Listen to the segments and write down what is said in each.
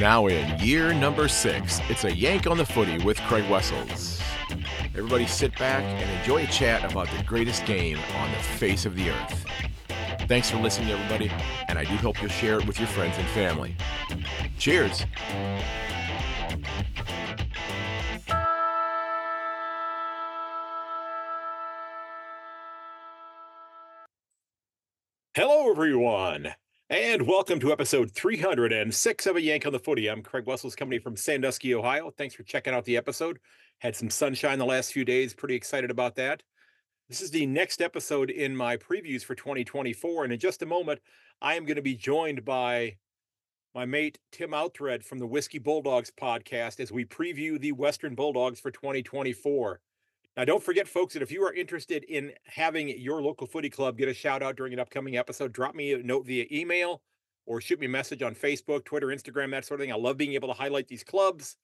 Now in year number six, it's a yank on the footy with Craig Wessels. Everybody sit back and enjoy a chat about the greatest game on the face of the earth. Thanks for listening, everybody, and I do hope you'll share it with your friends and family. Cheers! Hello, everyone, and welcome to episode 306 of A Yank on the Footy. I'm Craig Wessels, company from Sandusky, Ohio. Thanks for checking out the episode. Had some sunshine the last few days. Pretty excited about that. This is the next episode in my previews for 2024. And in just a moment, I am going to be joined by my mate Tim Outhred from the Whisky Bulldogs podcast as we preview the Western Bulldogs for 2024. Now, don't forget, folks, that if you are interested in having your local footy club get a shout out during an upcoming episode, drop me a note via email or shoot me a message on Facebook, Twitter, Instagram, that sort of thing. I love being able to highlight these clubs.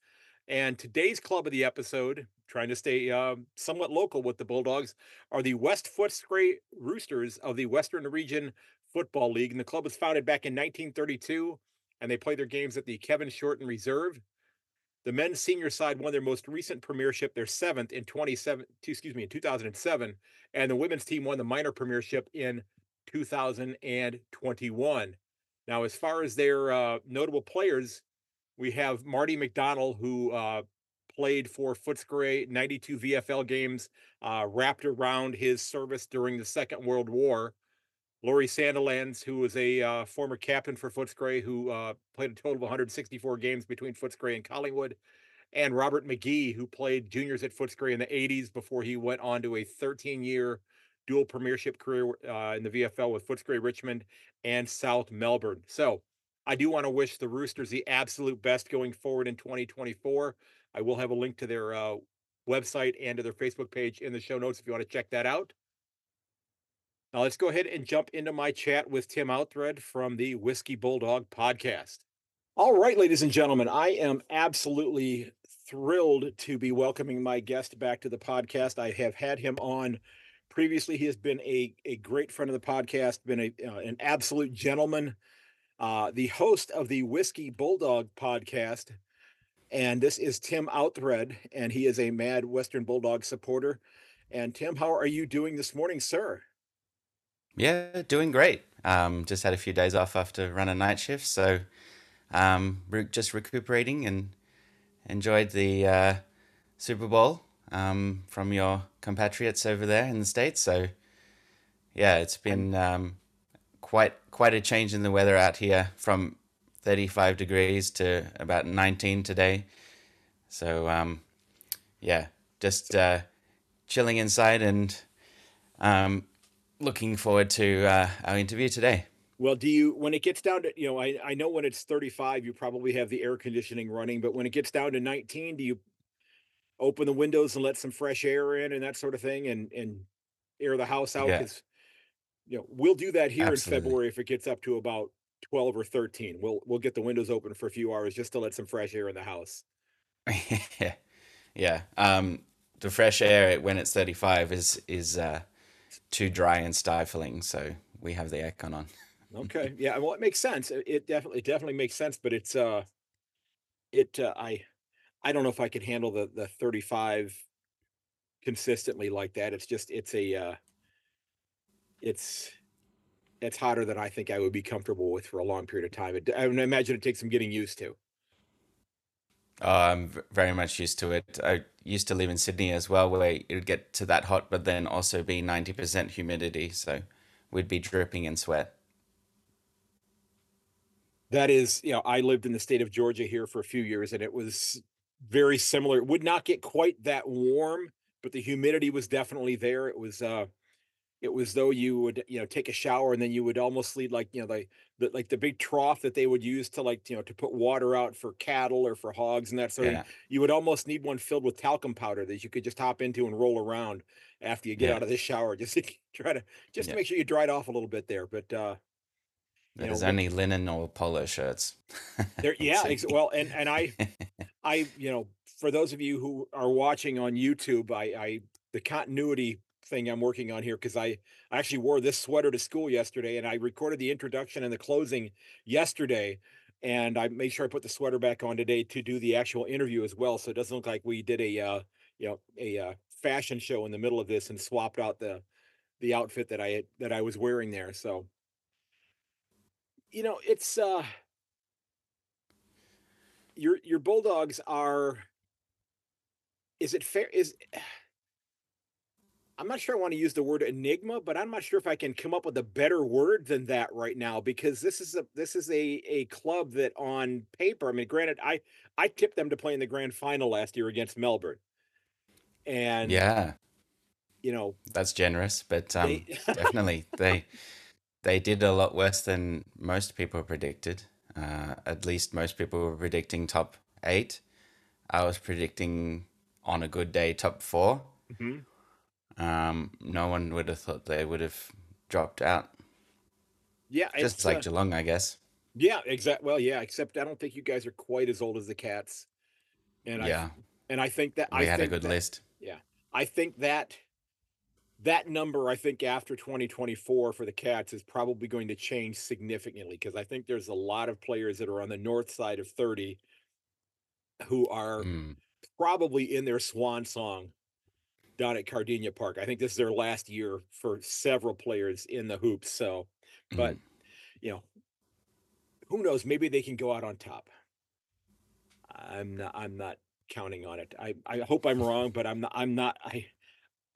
And today's club of the episode, trying to stay uh, somewhat local with the Bulldogs, are the West Footscray Roosters of the Western Region Football League. And the club was founded back in 1932, and they play their games at the Kevin Shorten Reserve. The men's senior side won their most recent premiership, their seventh in 27, excuse me, in 2007, and the women's team won the minor premiership in 2021. Now, as far as their uh, notable players, we have Marty McDonald, who uh, played for Footscray 92 VFL games, uh, wrapped around his service during the Second World War. Laurie Sandilands, who was a uh, former captain for Footscray, who uh, played a total of 164 games between Footscray and Collingwood, and Robert McGee, who played juniors at Footscray in the 80s before he went on to a 13-year dual premiership career uh, in the VFL with Footscray Richmond and South Melbourne. So I do want to wish the Roosters the absolute best going forward in 2024. I will have a link to their uh, website and to their Facebook page in the show notes if you want to check that out. Now let's go ahead and jump into my chat with Tim Outhred from the Whisky Bulldog podcast. All right, ladies and gentlemen, I am absolutely thrilled to be welcoming my guest back to the podcast. I have had him on previously. He has been a, a great friend of the podcast, been a, uh, an absolute gentleman, uh, the host of the Whisky Bulldog podcast. And this is Tim Outhred, and he is a mad Western Bulldog supporter. And Tim, how are you doing this morning, sir? Yeah, doing great. Um, just had a few days off after running night shift, so um, re- just recuperating and enjoyed the uh, Super Bowl um, from your compatriots over there in the states. So yeah, it's been um, quite quite a change in the weather out here from 35 degrees to about 19 today. So um, yeah, just uh, chilling inside and um, looking forward to uh, our interview today. Well, do you when it gets down to you know I I know when it's 35 you probably have the air conditioning running, but when it gets down to 19, do you open the windows and let some fresh air in and that sort of thing and and air the house out Yeah, cuz you know, we'll do that here in. February if it gets up to about 12 or 13. We'll we'll get the windows open for a few hours just to let some fresh air in the house. yeah, yeah. Um, the fresh air when it's 35 is is uh, too dry and stifling, so we have the aircon on. Okay. Yeah, well it makes sense. It, it definitely it definitely makes sense, but it's uh it uh, I I don't know if I could handle the the 35 consistently like that. It's just it's a uh it's it's hotter than I think I would be comfortable with for a long period of time. It, I imagine it takes some getting used to. Oh, I'm very much used to it. I used to live in Sydney as well, where it would get to that hot, but then also be 90% humidity, so we'd be dripping in sweat. That is, you know, I lived in the state of Georgia here for a few years and it was very similar. It would not get quite that warm, but the humidity was definitely there. It was uh it was though you would, you know, take a shower and then you would almost lead like, you know, the, the like the big trough that they would use to like, you know, to put water out for cattle or for hogs and that sort of thing. You would almost need one filled with talcum powder that you could just hop into and roll around after you get yeah, out of the shower, just to try to just to make sure you dried off a little bit there. But uh, you know, There's what only linen or polo shirts. there, yeah, ex- well, and and I I, you know, for those of you who are watching on YouTube, I, I the continuity thing I'm working on here because I, actually wore this sweater to school yesterday, and I recorded the introduction and the closing yesterday, and I made sure I put the sweater back on today to do the actual interview as well, so it doesn't look like we did a, uh, you know, a, uh, fashion show in the middle of this and swapped out the the outfit that I that I was wearing there, so. You know, it's, uh your your Bulldogs are is it fair is I'm not sure I wanna use the word enigma, but I'm not sure if I can come up with a better word than that right now because this is a this is a a club that on paper I mean, granted, I I tipped them to play in the grand final last year against Melbourne. And, Yeah, you know, that's generous, but um, they definitely they they did a lot worse than most people predicted. Uh, at least most people were predicting top eight. I was predicting on a good day top four. Mhm. Um, no one would have thought they would have dropped out, Yeah, just like uh Geelong, I guess. yeah, exact well, yeah, except I don't think you guys are quite as old as the Cats, and I Yeah, and I think that I we had a good that list. yeah, I think that that number, I think after 2024 for the Cats is probably going to change significantly because I think there's a lot of players that are on the north side of 30 who are Mm, probably in their swan song down at Kardinia Park. I think this is their last year for several players in the hoops. So, but mm. you know, who knows? Maybe they can go out on top. I'm not. I'm not counting on it. I I hope I'm wrong, but I'm not. I'm not. I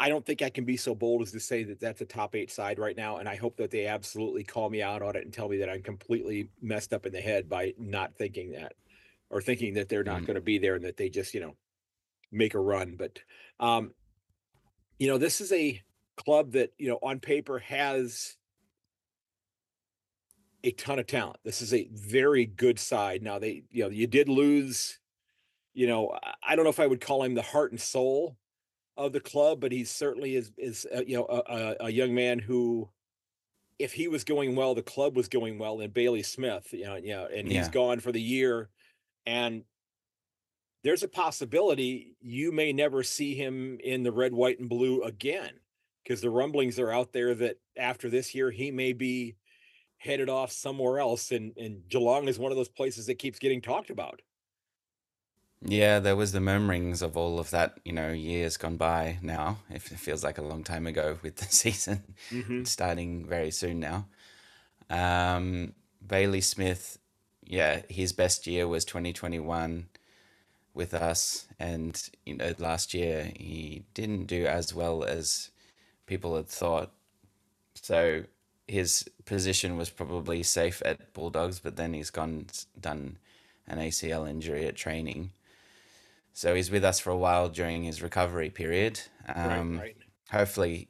I don't think I can be so bold as to say that that's a top eight side right now. And I hope that they absolutely call me out on it and tell me that I'm completely messed up in the head by not thinking that or thinking that they're not Mm, going to be there and that they just you know make a run. But um, you know, this is a club that you know on paper has a ton of talent. This is a very good side. Now they, you know, you did lose, you know, I don't know if I would call him the heart and soul of the club, but he certainly is is uh, you know a, a, young man who, if he was going well, the club was going well. And Bailey Smith, you know, you know, and he's yeah, gone for the year, and there's a possibility you may never see him in the red, white, and blue again because the rumblings are out there that after this year he may be headed off somewhere else, and and Geelong is one of those places that keeps getting talked about. yeah. There was the murmurings of all of that, you know, years gone by now. If it feels like a long time ago with the season Mhm. starting very soon now. Um, Bailey Smith, yeah, his best year was 2021 with us, and you know, last year he didn't do as well as people had thought. So his position was probably safe at Bulldogs, but then he's gone done an ACL injury at training. So he's with us for a while during his recovery period. Right, Um, right. hopefully,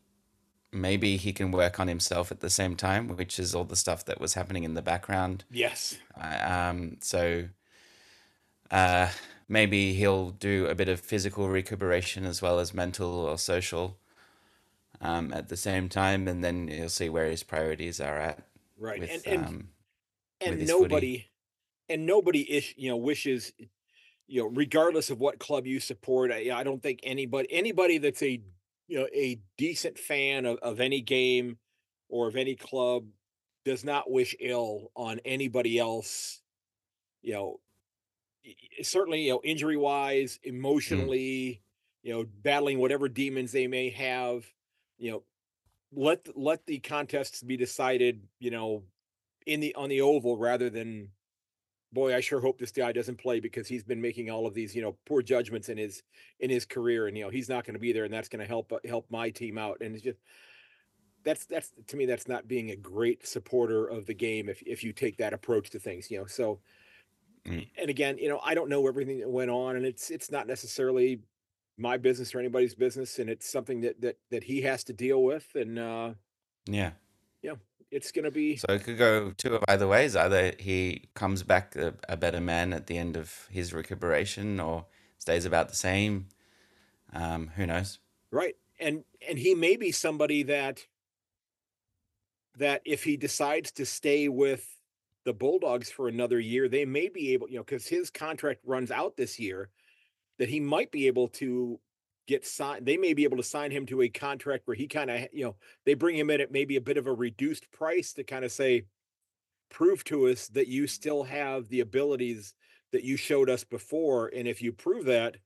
maybe he can work on himself at the same time, which is all the stuff that was happening in the background. Yes. Uh, um, so uh, maybe he'll do a bit of physical recuperation as well as mental or social um, at the same time, and then he'll see where his priorities are at Right. And with and um, and his footy. nobody and nobody ish, you know, wishes, you know, regardless of what club you support, I, I don't think anybody anybody that's a you know a decent fan of, of any game or of any club does not wish ill on anybody else, you know, certainly, you know, injury wise, Mm, emotionally, you know, battling whatever demons they may have, you know, let let the contests be decided, you know, in the on the oval rather than boy, I sure hope this guy doesn't play because he's been making all of these, you know, poor judgments in his in his career, and you know he's not going to be there, and that's going to help uh, help my team out. And it's just that's that's to me that's not being a great supporter of the game if if you take that approach to things, you know. So mm, and again, you know, I don't know everything that went on, and it's it's not necessarily my business or anybody's business, and it's something that that that he has to deal with, and uh, yeah. know, it's going to be So it could go two of either ways. Either he comes back a, a better man at the end of his recuperation, or stays about the same. Um, who knows? right, and and he may be somebody that that if he decides to stay with the Bulldogs for another year, they may be able, you know, because his contract runs out this year, that he might be able to get signed. They may be able to sign him to a contract where he kind of, you know, they bring him in at maybe a bit of a reduced price to kind of say, prove to us that you still have the abilities that you showed us before. And if you prove that,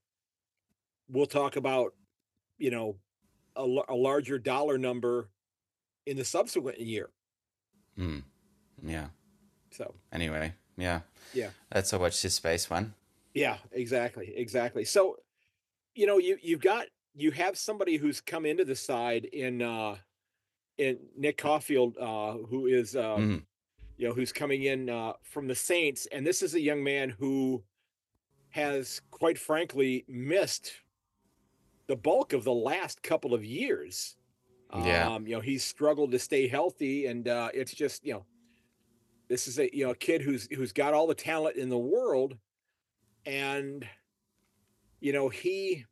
we'll talk about, you know, a, a larger dollar number in the subsequent year. Mm. Yeah. So anyway, yeah. Yeah. That's a watch this space one. Yeah, exactly. Exactly. So, you know, you you've got you have somebody who's come into the side in uh in Nick Coffield, uh, who is uh, mm. you know, who's coming in uh from the Saints, and this is a young man who has quite frankly missed the bulk of the last couple of years. Yeah. Um, you know, he's struggled to stay healthy, and uh, it's just you know, this is a you know a kid who's who's got all the talent in the world, and you know he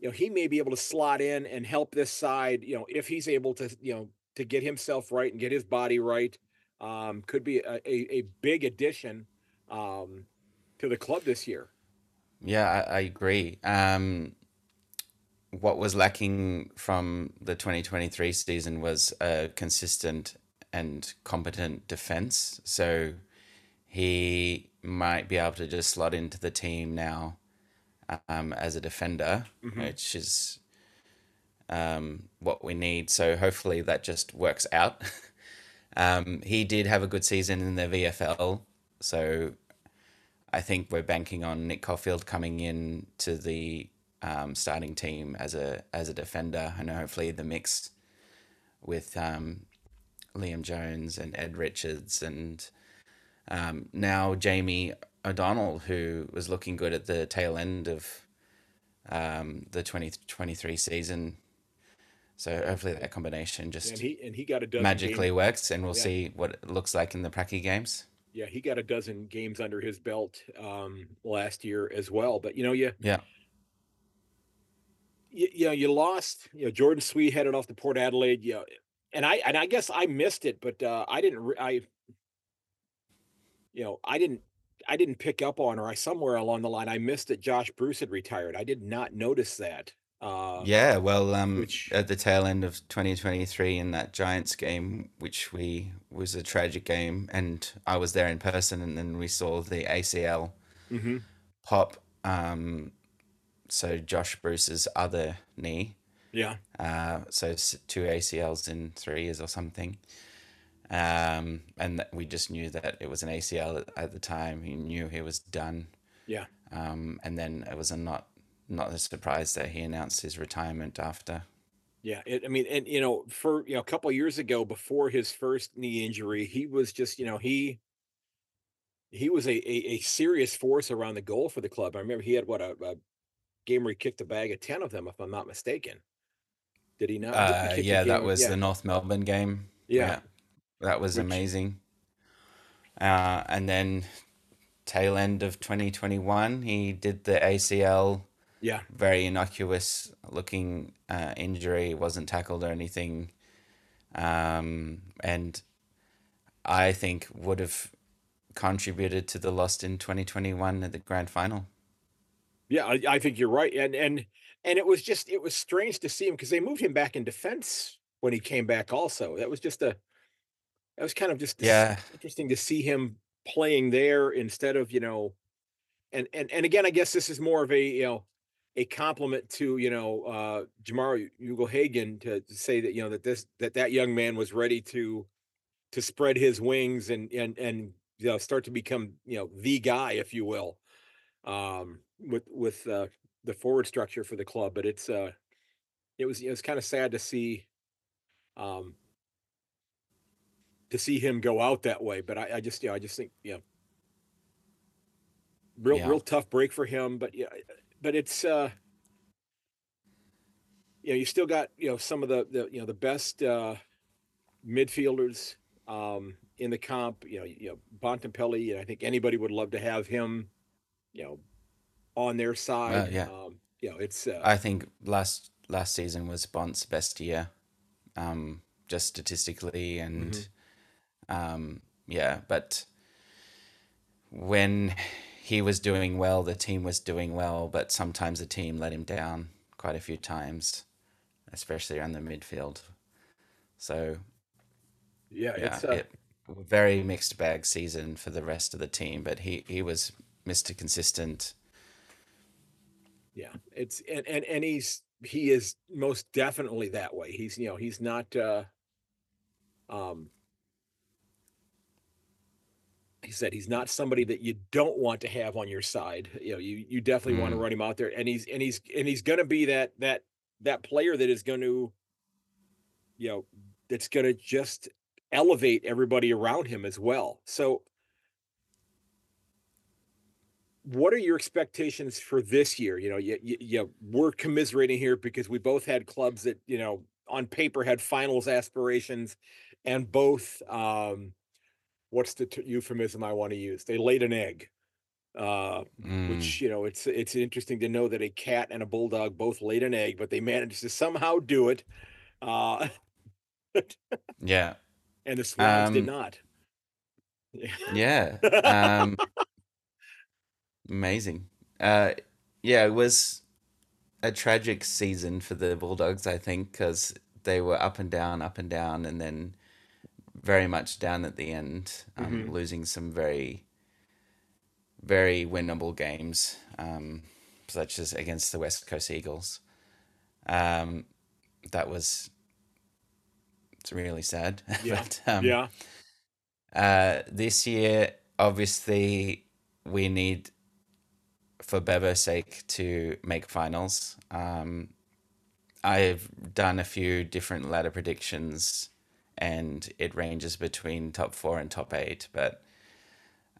you know he may be able to slot in and help this side you know if he's able to you know to get himself right and get his body right um, could be a, a, a big addition um, to the club this year. Yeah i, I agree. Um, what was lacking from the 2023 season was a consistent and competent defense so he might be able to just slot into the team now um, as a defender, Mhm. which is um, what we need. So hopefully that just works out. um, he did have a good season in the VFL, so I think we're banking on Nick Coffield coming in to the um, starting team as a as a defender, and hopefully the mix with um, Liam Jones and Ed Richards and um, now Jamie O'Donnell, who was looking good at the tail end of um, the 2023 season. So hopefully that combination just and he and he got a dozen magically games, works, and we'll Yeah. see what it looks like in the Pracky games. yeah he got a dozen games under his belt um, last year as well but you know you Yeah. you, you know, you lost, you know, Jordan Sweet headed off to Port Adelaide, you know, and I and I guess I missed it, but uh, I didn't re- I you know, I didn't I didn't pick up on or I somewhere along the line I missed that Josh Bruce had retired. I did not notice that. Uh Yeah, well, um, which at the tail end of 2023 in that Giants game, which we was a tragic game, and I was there in person, and then we saw the ACL Mhm. pop. Um, so Josh Bruce's other knee, yeah. uh, so two ACLs in three years or something, um, and we just knew that it was an ACL at, the time. He knew he was done, Yeah. um, and then it was a not not a surprise that he announced his retirement after. Yeah, it, I mean, and you know, for you know, a couple of years ago, before his first knee injury, he was just, you know, he he was a, a a serious force around the goal for the club. I remember he had what a, a game where he kicked a bag of ten of them, if I'm not mistaken. Did he not? I think he Uh, yeah, that game- was yeah, the North Melbourne game. yeah, that was Which- amazing. Uh, and then tail end of 2021, he did the ACL, yeah, very innocuous looking uh, injury, wasn't tackled or anything. Um, and I think would have contributed to the loss in 2021 at the grand final. yeah. I, I think you're right, and and and it was just it was strange to see him because they moved him back in defense when he came back. Also, that was just a that was kind of just Yeah. interesting to see him playing there instead of you know and and and again i guess this is more of a you know a compliment to you know uh Jamarra Hagen to, to say that you know that this that that young man was ready to to spread his wings and and and you know start to become you know the guy if you will um with with uh the forward structure for the club but it's uh it was it was kind of sad to see um to see him go out that way. But I, I just, yeah, I just think, know, real, Yeah. real tough break for him. But yeah, but it's, uh, you know, you still got, you know, some of the, the you know, the best uh, midfielders um, in the comp. You know, you know, Bontempelli. And I think anybody would love to have him, you know, on their side. yeah. Um, you know, it's uh, I think last last season was Bont's best year, um, just statistically and um, yeah. But when he was doing well, the team was doing well, but sometimes the team let him down quite a few times, especially around the midfield. So yeah, yeah, it's uh, it, very mixed bag season for the rest of the team, but he he was Mr. Consistent. Yeah, it's and and and he's he is most definitely that way. He's you know he's not. uh um he said he's not somebody that you don't want to have on your side. You know, you you definitely want to Mm, run him out there, and he's and he's and he's going to be that that that player that is going to, you know, that's going to just elevate everybody around him as well. So, what are your expectations for this year? You know, you, you, you we're commiserating here because we both had clubs that you know on paper had finals aspirations, and both um, what's the t- euphemism I want to use? They laid an egg. Uh, mm, which you know, it's it's interesting to know that a cat and a bulldog both laid an egg, but they managed to somehow do it. Uh, yeah. and the Swans did Um, not. yeah. Um, amazing. Uh, yeah, it was a tragic season for the Bulldogs, I think, because they were up and down, up and down, and then very much down at the end, um, hmm losing some very, very winnable games, um, such as against the West Coast Eagles. Um, that was it's really sad. Yeah, but um, yeah, uh, this year, obviously, we need, for Bevo's sake, to make finals. Um, I've done a few different ladder predictions, and it ranges between top four and top eight. But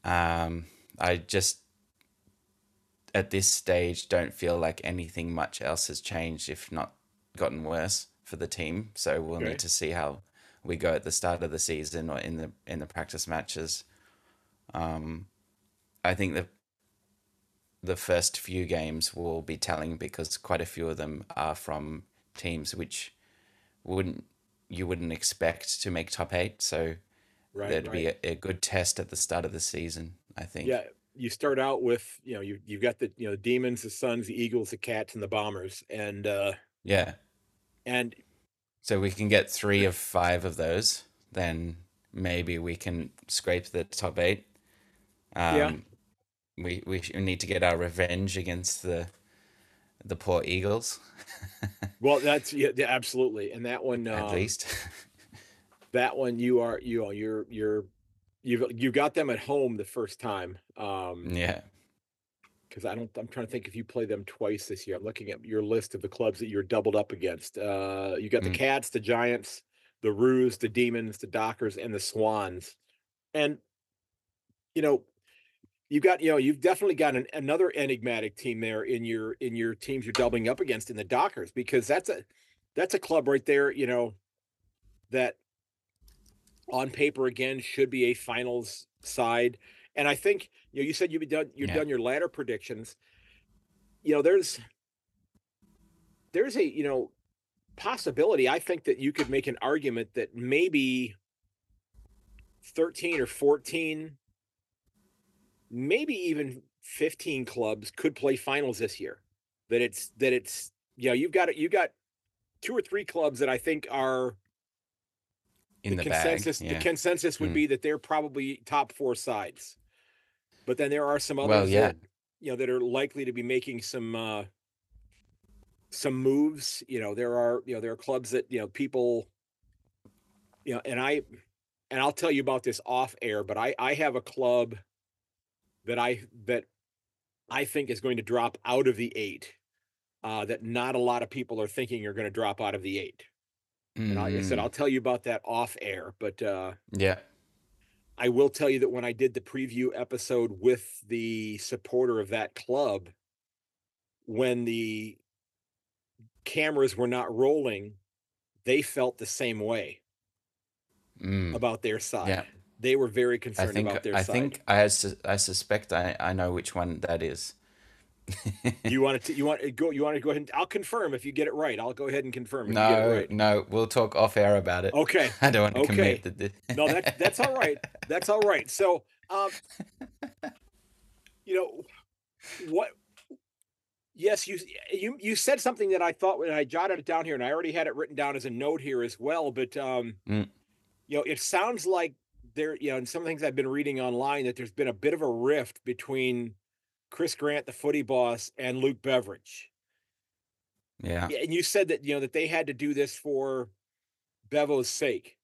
um, I just, at this stage, don't feel like anything much else has changed, if not gotten worse for the team. So we'll need to see how we go at the start of the season or in the in the practice matches. Um, I think the the first few games will be telling because quite a few of them are from teams which wouldn't you wouldn't expect to make top eight. So right, there'd be a, a good test at the start of the season, I think. Yeah, you start out with you know you you've got the you know the demons, the suns, the eagles, the cats, and the bombers, and uh Yeah. and So we can get three of five of those, then maybe we can scrape the top eight. yeah, Um, we we need to get our revenge against the the poor Eagles, well that's yeah, absolutely, and that one at um least. that one you are you know you're you're you've you got them at home the first time um Yeah. because I don't I'm trying to think if you play them twice this year. I'm looking at your list of the clubs that you're doubled up against. Uh you got the Mm, Cats, the Giants, the Roos, the Demons, the Dockers, and the Swans. And you know, you got you know, you've definitely got an, another enigmatic team there in your in your teams you're doubling up against in the Dockers because that's a that's a club right there, you know, that on paper again should be a finals side. And I think you know you said you've done you've yeah. done your ladder predictions. You know, there's there's a you know possibility. I think that you could make an argument that maybe 13 or 14, maybe even 15 clubs could play finals this year. That it's that it's you know, you've got it, you got two or three clubs that I think are In the the bag. consensus the consensus would Mm. be that they're probably top four sides. But then there are some Well, others yeah. that you know that are likely to be making some uh some moves. You know, there are you know there are clubs that you know people you know, and I and I'll tell you about this off air, but I I have a club that I that I think is going to drop out of the eight. Uh, that not a lot of people are thinking are going to drop out of the eight. And like I said, Mm, I'll tell you about that off air. But uh, yeah. I will tell you that when I did the preview episode with the supporter of that club, when the cameras were not rolling, they felt the same way Mm, about their yeah. They were very I concerned think about their I side. think I I suspect I I know which one that is. You want to you want to go you want to go ahead and I'll confirm if you get it right. I'll go ahead and confirm if you get it No, right. no, we'll talk off air about it. Okay. I don't want to commit Okay. that the No, that's that's all right. That's all right. So, um, you know, what yes, you you you said something that I thought when I jotted it down here and I already had it written down as a note here as well, but um, Mm, you know, it sounds like there, you know, and some of the things I've been reading online that there's been a bit of a rift between Chris Grant, the footy boss, and Luke Beveridge. Yeah. And you said that you know that they had to do this for Bevo's sake.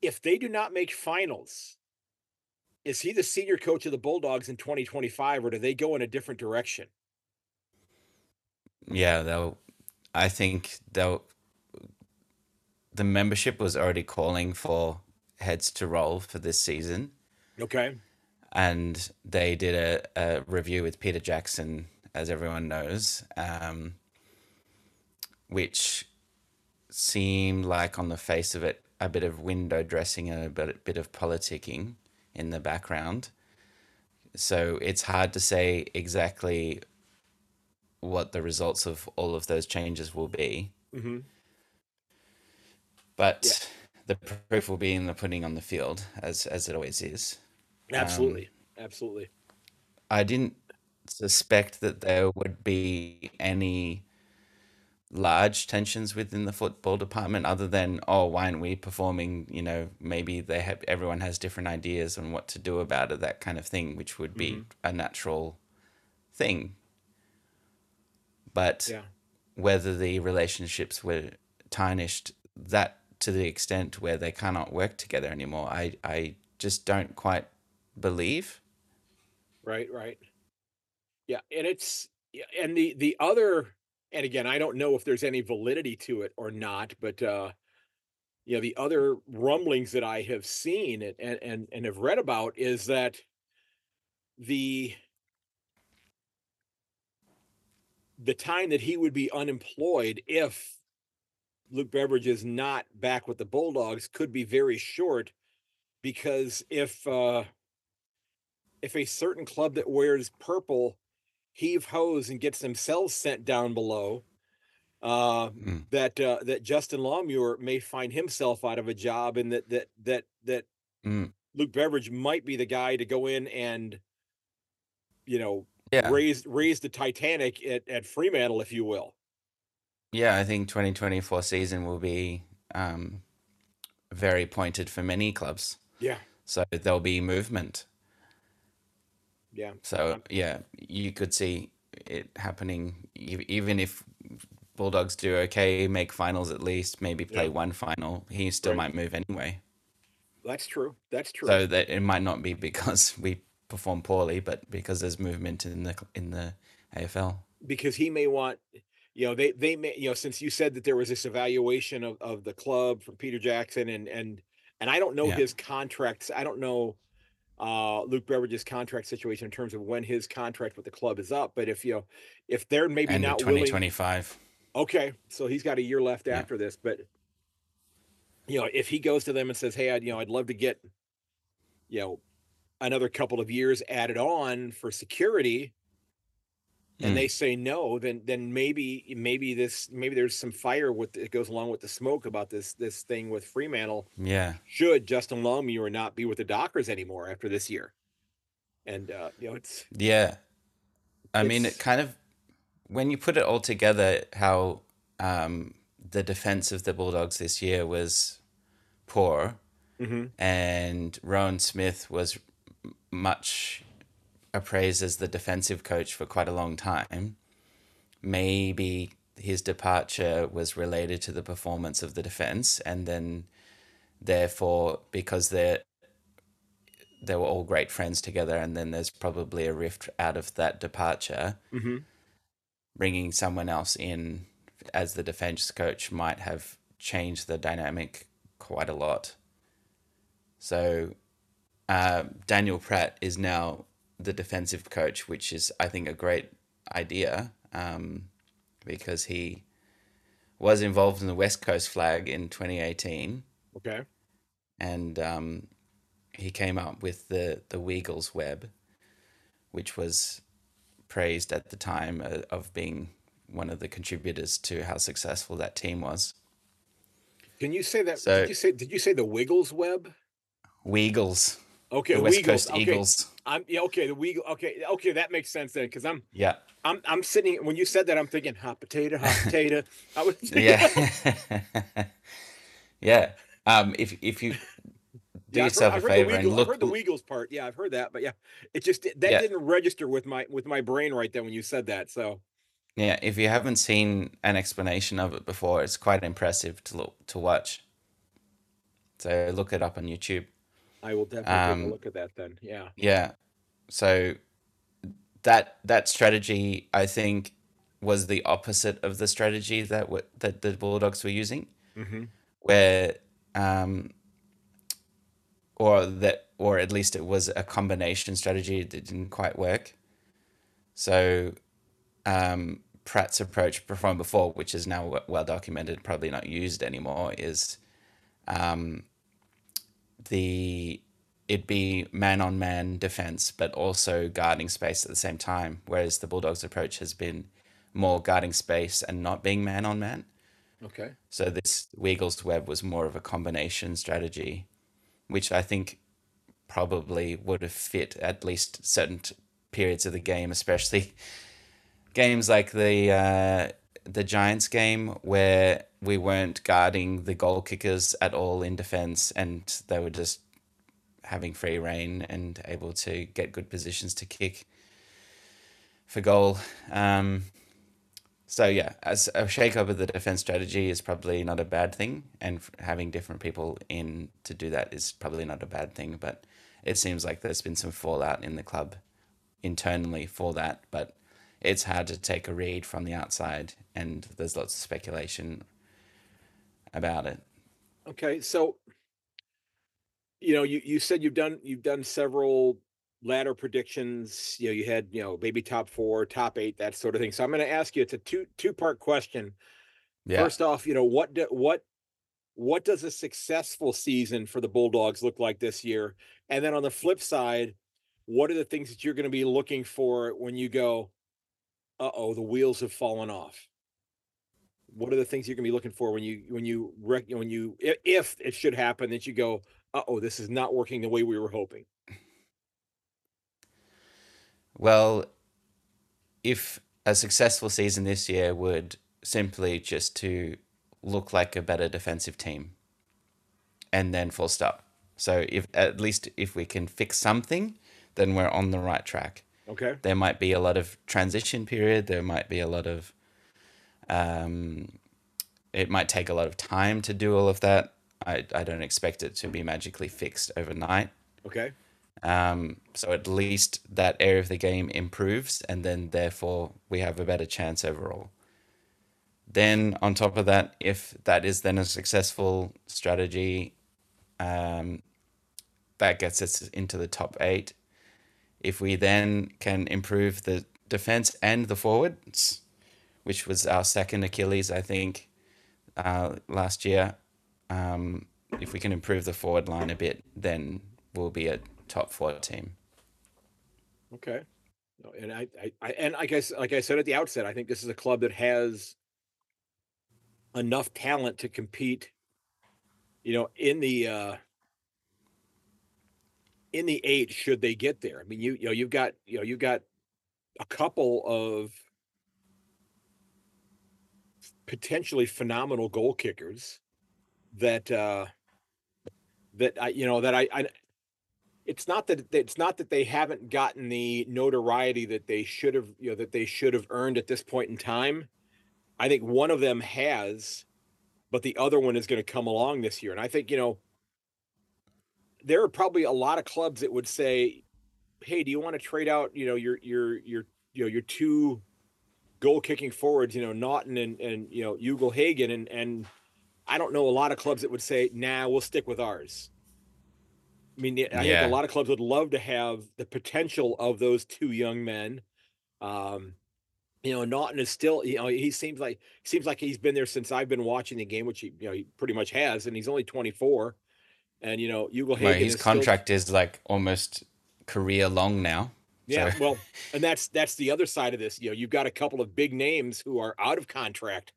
If they do not make finals, is he the senior coach of the Bulldogs in 2025, or do they go in a different direction? Yeah, they'll. I think they'll. The membership was already calling for heads to roll for this season, Okay. and they did a, a review with Peter Jackson, as everyone knows, um, which seemed like, on the face of it, a bit of window dressing and a bit, bit of politicking in the background. So it's hard to say exactly what the results of all of those changes will be. hmm But Yeah. The proof will be in the pudding on the field, as as it always is. Um, Absolutely. Absolutely. I didn't suspect that there would be any large tensions within the football department other than oh why aren't we performing you know maybe they have everyone has different ideas on what to do about it that kind of thing which would be hmm a natural thing but Yeah. whether the relationships were tarnished that to the extent where they cannot work together anymore i i just don't quite believe Right. Right. Yeah. And it's and the the other and again, I don't know if there's any validity to it or not, but uh you know, the other rumblings that I have seen and and, and have read about is that the the time that he would be unemployed if Luke Beveridge is not back with the Bulldogs could be very short because if uh if a certain club that wears purple heave hose and gets themselves sent down below, uh, Mm, that uh, that Justin Longmuir may find himself out of a job, and that that that that mm, Luke Beveridge might be the guy to go in and you know yeah. raise raise the Titanic at, at Fremantle, if you will. Yeah i think 2024 season will be um very pointed for many clubs Yeah, so there'll be movement yeah, so yeah you could see it happening even if bulldogs do okay make finals at least maybe yeah. play one final he still Right. might move anyway That's true. That's true. so that it might not be because we perform poorly but because there's movement in the in the afl because he may want you know they they may you know since you said that there was this evaluation of, of the club from peter jackson and and and i don't know yeah. his contracts i don't know uh luke beveridge's contract situation in terms of when his contract with the club is up but if you know if they're maybe end not willing 2025 okay so he's got a year left yeah. after this but you know if he goes to them and says hey I'd, you know i'd love to get you know another couple of years added on for security and Mm, they say no, then then maybe maybe this maybe there's some fire with it goes along with the smoke about this this thing with Fremantle. yeah Should Justin Longmuir not be with the Dockers anymore after this year? And uh, you know, it's yeah i mean it kind of when you put it all together how um the defense of the bulldogs this year was poor mhm, and rowan smith was much appraised as the defensive coach for quite a long time. Maybe his departure was related to the performance of the defense and then therefore because they're they were all great friends together and then there's probably a rift out of that departure. Mhm, bringing someone else in as the defense coach might have changed the dynamic quite a lot. So uh, daniel pratt is now the defensive coach which is i think a great idea um, because he was involved in the west coast flag in 2018 okay, and um, he came up with the the Weagles web, which was praised at the time uh, of being one of the contributors to how successful that team was. can you say that? So Did you say did you say the Wiggles web? Weagles, Okay, the West Weagles. Coast Okay, Eagles. I'm yeah. Okay, the Weagle. Okay, okay, that makes sense then because I'm Yeah, I'm I'm sitting when you said that I'm thinking hot potato, hot potato. I was yeah, yeah. Um, if if you do Yeah, yourself a heard the favor and Weagle, I've heard the Weagles part. Yeah, I've heard that, but yeah, it just that Yeah, didn't register with my with my brain right then when you said that. So yeah. If you haven't seen an explanation of it before, it's quite impressive to look to watch. So look it up on YouTube. I will definitely take a Um, look at that then. Yeah. yeah. So that that strategy, I think, was the opposite of the strategy that w that the Bulldogs were using, hmm where um, or that or at least it was a combination strategy that didn't quite work. So um, Pratt's approach performed before, which is now well documented, probably not used anymore, is um, the it'd be man on man defense, but also guarding space at the same time. Whereas the Bulldogs' approach has been more guarding space and not being man on man. Okay. So this Weagle's web was more of a combination strategy, which I think probably would have fit at least certain t- periods of the game, especially games like the uh, the Giants game where we weren't guarding the goal kickers at all in defense, and they were just having free reign and able to get good positions to kick for goal. Um, so yeah, as a shake up of the defense strategy is probably not a bad thing, and having different people in to do that is probably not a bad thing. But it seems like there's been some fallout in the club internally for that. But it's hard to take a read from the outside, and there's lots of speculation about it. Okay. So you know, you you said you've done you've done several ladder predictions. You know, you had you know maybe top four, top eight, that sort of thing. So I'm going to ask you. It's a two two part question. Yeah. First off, you know what do, what what does a successful season for the Bulldogs look like this year? And then on the flip side, what are the things that you're going to be looking for when you go, uh oh, the wheels have fallen off? What are the things you're going to be looking for when you when you rec- when you if it should happen that you go, uh oh, this is not working the way we were hoping. Well, if a successful season this year would simply just to look like a better defensive team and then full stop. So if at least if we can fix something, then we're on the right track. Okay. There might be a lot of transition period. There might be a lot of um, it might take a lot of time to do all of that. I, I don't expect it to be magically fixed overnight. Okay. Um, so at least that area of the game improves, and then therefore we have a better chance overall. Then on top of that, if that is then a successful strategy, um, that gets us into the top eight. If we then can improve the defense and the forwards, which was our second Achilles, I think, uh, last year, um, if we can improve the forward line a bit, then we'll be a top four team. Okay. And I, I, I and I guess like I said at the outset, I think this is a club that has enough talent to compete, you know, in the uh in the eight should they get there. I mean, you you know, you've got you know, you've got a couple of potentially phenomenal goal kickers that uh that I you know that I, I it's not that it's not that they haven't gotten the notoriety that they should have you know that they should have earned at this point in time. I think one of them has, but the other one is going to come along this year. And I think you know there are probably a lot of clubs that would say, "Hey, do you want to trade out you know your your your you know your two goal kicking forwards, you know Naughton and and you know Ugle Hagen and and I don't know a lot of clubs that would say, "Nah, we'll stick with ours." I mean, I think a lot of clubs would love to have the potential of those two young men. Um, you know, Naughton is still, you know, he seems like seems like he's been there since I've been watching the game, which he, you know, he pretty much has, and he's only 24. And you know, Ugo Well, Hagen his is still, contract is like almost career long now. So yeah, well, and that's that's the other side of this. You know, you've got a couple of big names who are out of contract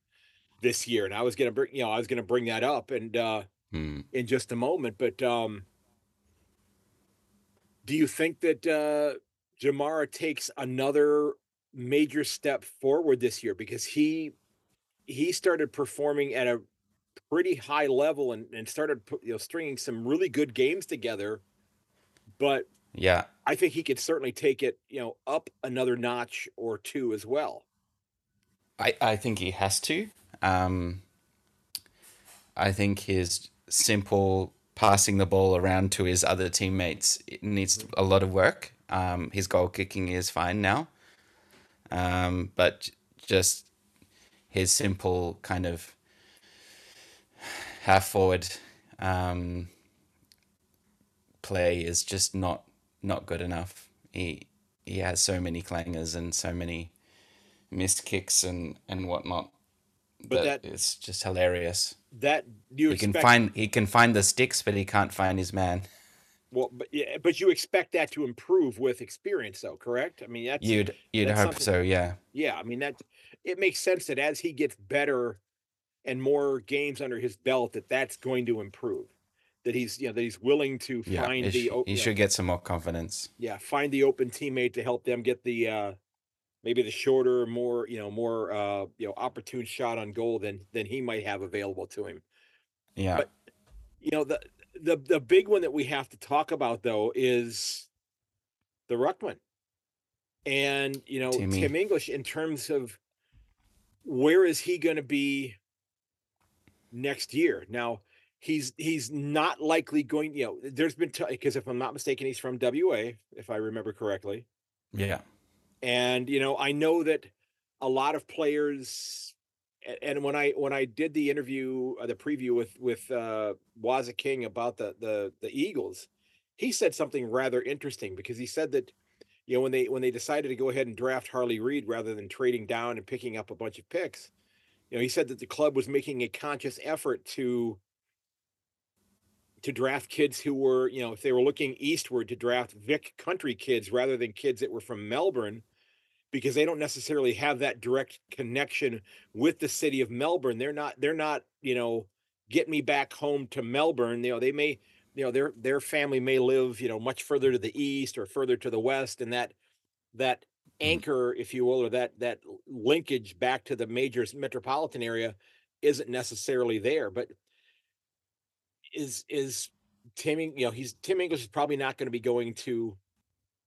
this year, and I was gonna bring, you know, I was gonna bring that up and uh hmm. in just a moment, but um do you think that uh Jamarra takes another major step forward this year because he he started performing at a pretty high level and, and started you know stringing some really good games together. But Yeah. I think he could certainly take it, you know, up another notch or two as well. I, I think he has to. Um, I think his simple passing the ball around to his other teammates it needs a lot of work. Um, his goal kicking is fine now, um, but just his simple kind of half forward um, play is just not not good enough. He he has so many clangers and so many missed kicks and and whatnot But that that it's just hilarious. that you He can find he can find the sticks, but he can't find his man. well, but yeah, but you expect that to improve with experience, though, correct? I mean, that's You'd you'd that's hope so, yeah. Yeah, I mean that it makes sense that as he gets better and more games under his belt, that that's going to improve. That he's you know that he's willing to Yeah, find he, the sh- he you know should get some more confidence. yeah find the open teammate to help them get the uh maybe the shorter, more you know more uh you know opportune shot on goal than than he might have available to him. Yeah, But you know the the the big one that we have to talk about though is the ruckman and you know Timmy. Tim English in terms of where is he going to be next year? Now he's he's not likely going. You know, there's been because if I'm not mistaken, he's from WA, if I remember correctly. yeah, And you know, I know that a lot of players and when I when I did the interview, uh, the preview with with uh Waza King about the the the Eagles, he said something rather interesting because he said that you know when they when they decided to go ahead and draft Harley Reid rather than trading down and picking up a bunch of picks, you know, he said that the club was making a conscious effort to to draft kids who were, you know, if they were looking eastward to draft Vic country kids rather than kids that were from Melbourne because they don't necessarily have that direct connection with the city of Melbourne. They're not they're not, you know, get me back home to Melbourne. You know, they may, you know, their their family may live, you know, much further to the east or further to the west and that that anchor, if you will, or that that linkage back to the major metropolitan area isn't necessarily there. But is is Tim, you know, he's Tim English is probably not going to be going to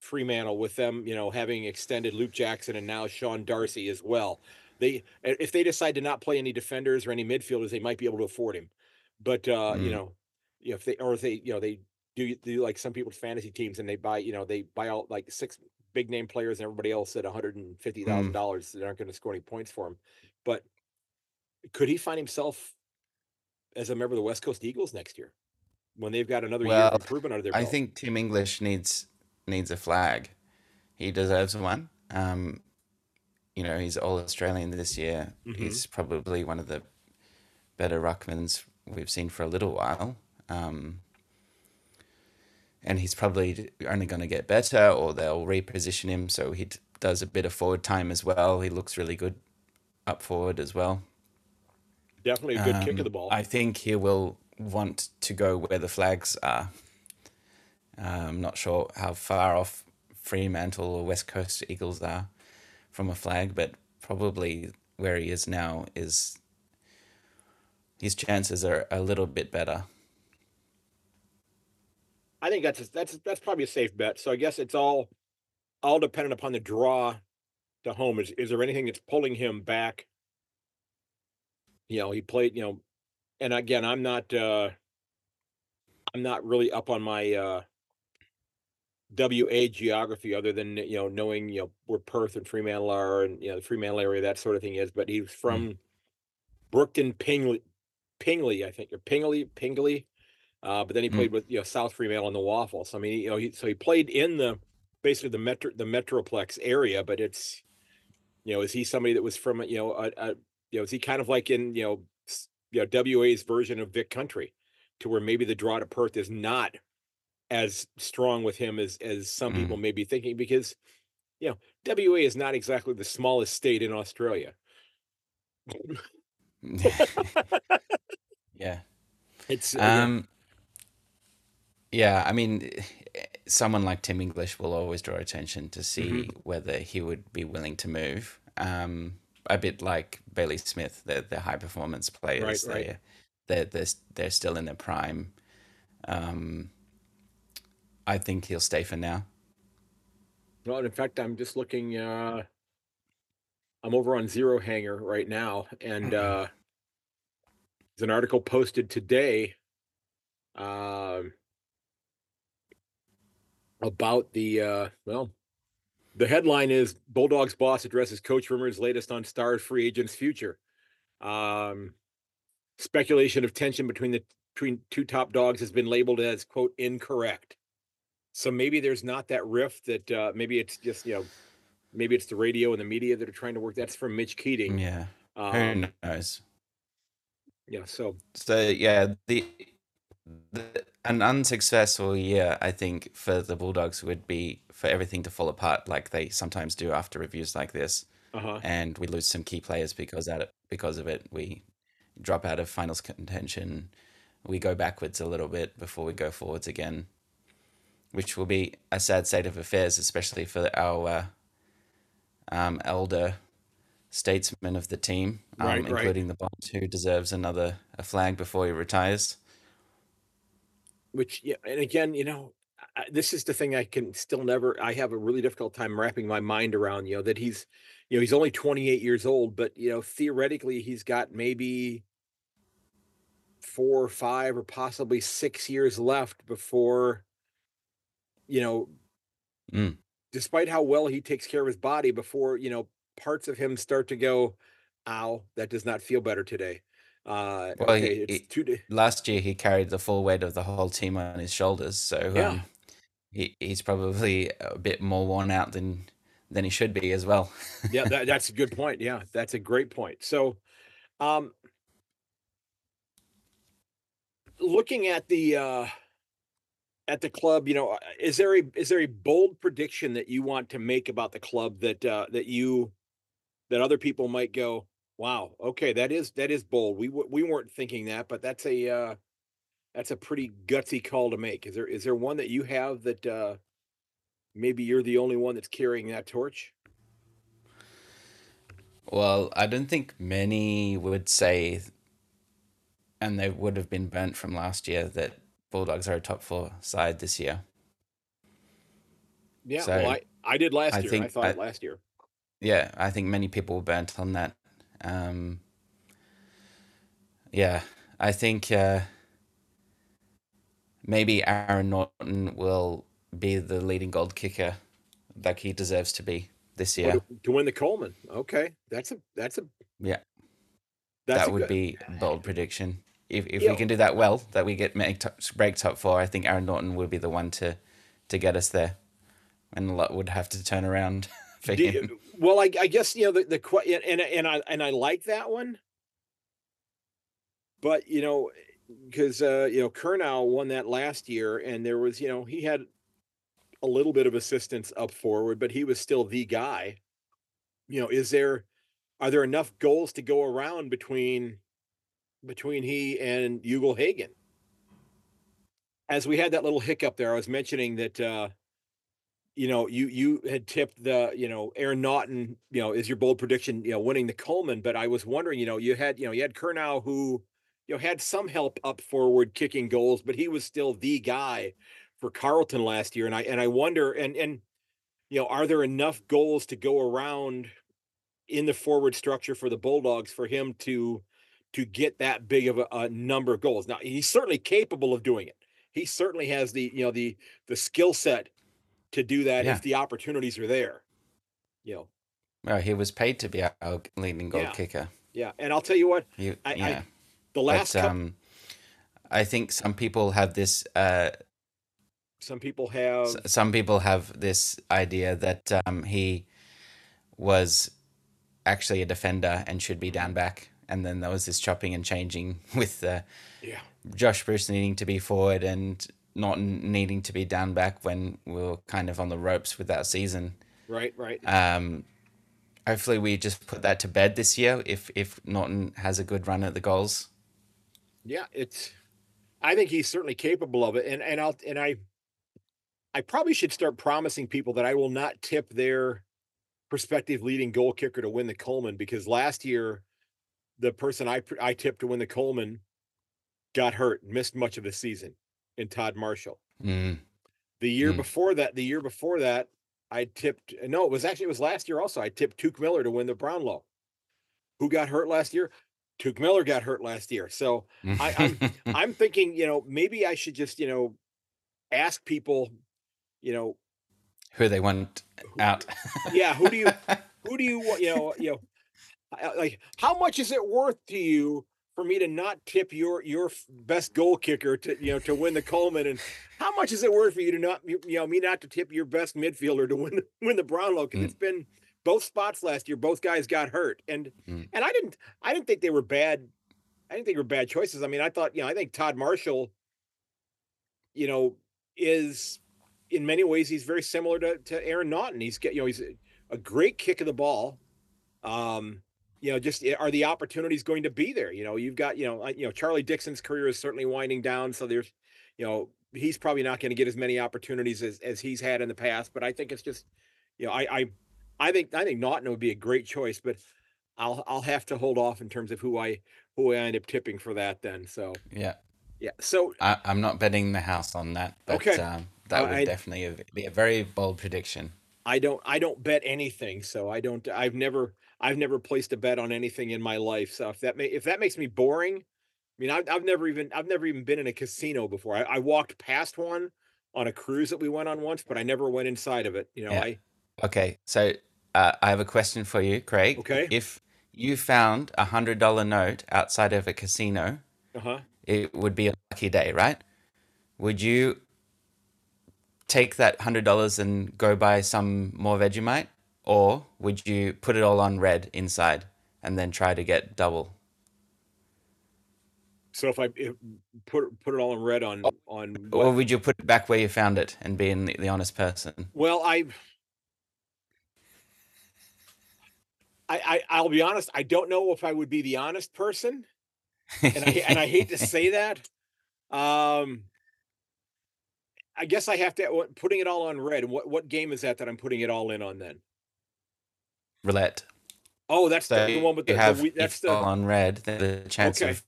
Fremantle with them, you know, having extended Luke Jackson and now Sean Darcy as well. They if they decide to not play any defenders or any midfielders, they might be able to afford him. But uh, you mm, know, you know, if they or if they, you know, they do do like some people's fantasy teams and they buy, you know, they buy out like six big name players and everybody else at $150,000 mm. that aren't going to score any points for him. But could he find himself as a member of the West Coast Eagles next year when they've got another year of Well, improvement under their belt? I think Tim English needs needs a flag. He deserves one. Um, you know, he's all Australian this year. hmm He's probably one of the better ruckmans we've seen for a little while. Um, and he's probably only going to get better, or they'll reposition him so he does a bit of forward time as well. He looks really good up forward as well. Definitely a good kick of Um, the ball. I think he will want to go where the flags are. I'm not sure how far off Fremantle or West Coast Eagles are from a flag, but probably where he is now is his chances are a little bit better. I think that's that's that's probably a safe bet. So I guess it's all all dependent upon the draw to home. Is is there anything that's pulling him back? You know, he played, you know, and again, I'm not uh I'm not really up on my uh WA geography other than you know knowing you know where Perth and Fremantle are and you know the Fremantle area that sort of thing is. But he's Mm, from Brookton Pingley, Pingley, I think, or Pingley, Pingley. Uh, but then he mm, played with you know South Fremantle and the WAFL. So I mean, you know, he so he played in the basically the metro the Metroplex area. But it's you know, is he somebody that was from you know a, a you know is he kind of like in you know you know WA's version of Vic Country, to where maybe the draw to Perth is not as strong with him as as some people mm. may be thinking because you know WA is not exactly the smallest state in Australia. Yeah. It's uh, Um, yeah, I mean, eh, someone like Tim English will always draw attention to see whether he would be willing to move. Um, a bit like Bailey Smith, the the high performance right players. right They they're they're they're still in their prime. Um, I think he'll stay for now. Well, in fact, I'm just looking. Uh, I'm over on Zero Hanger right now, and uh, there's an article posted today um, about the uh, well. The headline is Bulldogs boss addresses coach rumors latest on star free agents future. Um, speculation of tension between the between two top dogs has been labeled as quote incorrect. So maybe there's not that rift that uh, maybe it's just you know maybe it's the radio and the media that are trying to work. That's from Mitch Keating. Yeah, Um, who knows? yeah. So So yeah, the, the an unsuccessful year, I think, for the Bulldogs would be for everything to fall apart, like they sometimes do after reviews like this, uh huh. and we lose some key players because that because of it. We drop out of finals contention. We go backwards a little bit before we go forwards again, which will be a sad state of affairs, especially for our uh, um, elder statesman of the team, um, Right, right. including the Bont, who deserves another a flag before he retires. Which yeah, and again, you know, I, this is the thing I can still never. I have a really difficult time wrapping my mind around. You know that he's, you know, he's only 28 years old, but you know, theoretically, he's got maybe four or five or possibly six years left before, you know, Mm. despite how well he takes care of his body, before you know, parts of him start to go, "Ow, that does not feel better today." Uh, Well, okay, he, it's two. last year he carried the full weight of the whole team on his shoulders, so Yeah, um, he, he's probably a bit more worn out than than he should be as well. yeah, that, that's a good point. Yeah, that's a great point. So, um, looking at the uh, at the club, you know, uh, is there a is there a bold prediction that you want to make about the club that uh, that you that other people might go, wow, okay, that is that is bold. We we weren't thinking that, but that's a uh, that's a pretty gutsy call to make. Is there is there one that you have that uh, maybe you're the only one that's carrying that torch? Well, I don't think many would say, and they would have been burnt from last year, that Bulldogs are a top four side this year. Yeah, So well, I I did last I year. I thought I, last year. yeah, I think many people were burnt on that. Um, yeah, I think uh, maybe Aaron Naughton will be the leading gold kicker like he deserves to be this Oh, year. to, to win the Coleman. Okay, that's a that's a Yeah, that's that a would good. be a bold prediction. If if Yeah, we can do that well, that we get make top, break top four, I think Aaron Naughton would be the one to to get us there, and a lot would have to turn around for do well, I, I guess you know the the and and I and I like that one, but you know because uh, you know Curnow won that last year, and there was you know he had a little bit of assistance up forward, but he was still the guy. You know, is there are there enough goals to go around between between he and Ugle-Hagan? As we had that little hiccup there, I was mentioning that uh, you know you you had tipped the you know Aaron Naughton you know is your bold prediction you know winning the Coleman, but I was wondering you know you had you know you had Curnow who you know had some help up forward kicking goals, but he was still the guy for Carlton last year, and I and I wonder and and you know are there enough goals to go around in the forward structure for the Bulldogs for him to to get that big of a, a number of goals. Now he's certainly capable of doing it. He certainly has the you know the the skill set to do that Yeah, if the opportunities are there. You know, well, he was paid to be our leading goal yeah, kicker. yeah. And I'll tell you what, He, I I yeah, the last couple um, I think some people have this. Uh, some people have some people have this idea that um, he was actually a defender and should be down back, and then there was this chopping and changing with uh, yeah Josh Bruce needing to be forward and not needing to be down back when we were kind of on the ropes with that season. right right Um, hopefully, we just put that to bed this year. If if Naughton has a good run at the goals, yeah. It's I think he's certainly capable of it, and and I'll and I I probably should start promising people that I will not tip their prospective leading goal kicker to win the Coleman because last year the person I I tipped to win the Coleman got hurt, and missed much of the season in Todd Marshall. Mm. The year Mm. before that, the year before that, I tipped no, it was actually it was last year also. I tipped Touk Miller to win the Brownlow. Who got hurt last year? Touk Miller got hurt last year. So I, I'm I'm thinking, you know, maybe I should just, you know, ask people, you know, who they want out. yeah, who do you who do you want, you know, you know, like how much is it worth to you for me to not tip your your best goal kicker to you know to win the Coleman and how much is it worth for you to not you know me not to tip your best midfielder to win win the Brownlow because Mm. it's been both spots last year both guys got hurt and Mm. and I didn't I didn't think they were bad I didn't think they were bad choices I mean I thought you know I think Todd Marshall you know is in many ways he's very similar to to Aaron Naughton he's get you know he's a, a great kick of the ball um you know just eh, are the opportunities going to be there you know you've got you know you know Charlie Dixon's career is certainly winding down so there's you know he's probably not going to get as many opportunities as as he's had in the past but I think it's just you know I I I think I think Naughton would be a great choice but I'll I'll have to hold off in terms of who I who I end up tipping for that then so yeah, yeah so I, I'm not betting the house on that, but Okay. um, that would I- definitely be a very bold prediction. I don't I don't bet anything, so I don't I've never I've never placed a bet on anything in my life. So if that may if that makes me boring, I mean I've I've never even I've never even been in a casino before. I, I walked past one on a cruise that we went on once, but I never went inside of it. You know, Yeah. I Okay, so uh, I have a question for you, Craig. Okay. If you found a hundred dollar note outside of a casino, uh-huh. it would be a lucky day, right? Would you take that hundred dollars and go buy some more Vegemite, or would you put it all on red inside and then try to get double? So if I if, put put it all in red on on Or would you put it back where you found it and being the, the honest person? well I I, I I'll be honest, I don't know if I would be the honest person. and I and I hate to say that. Um, I guess I have to putting it all on red. What what game is that that I'm putting it all in on then? Roulette. Oh, that's So the, the one with the, you the have if that's the on red. The chance Okay. of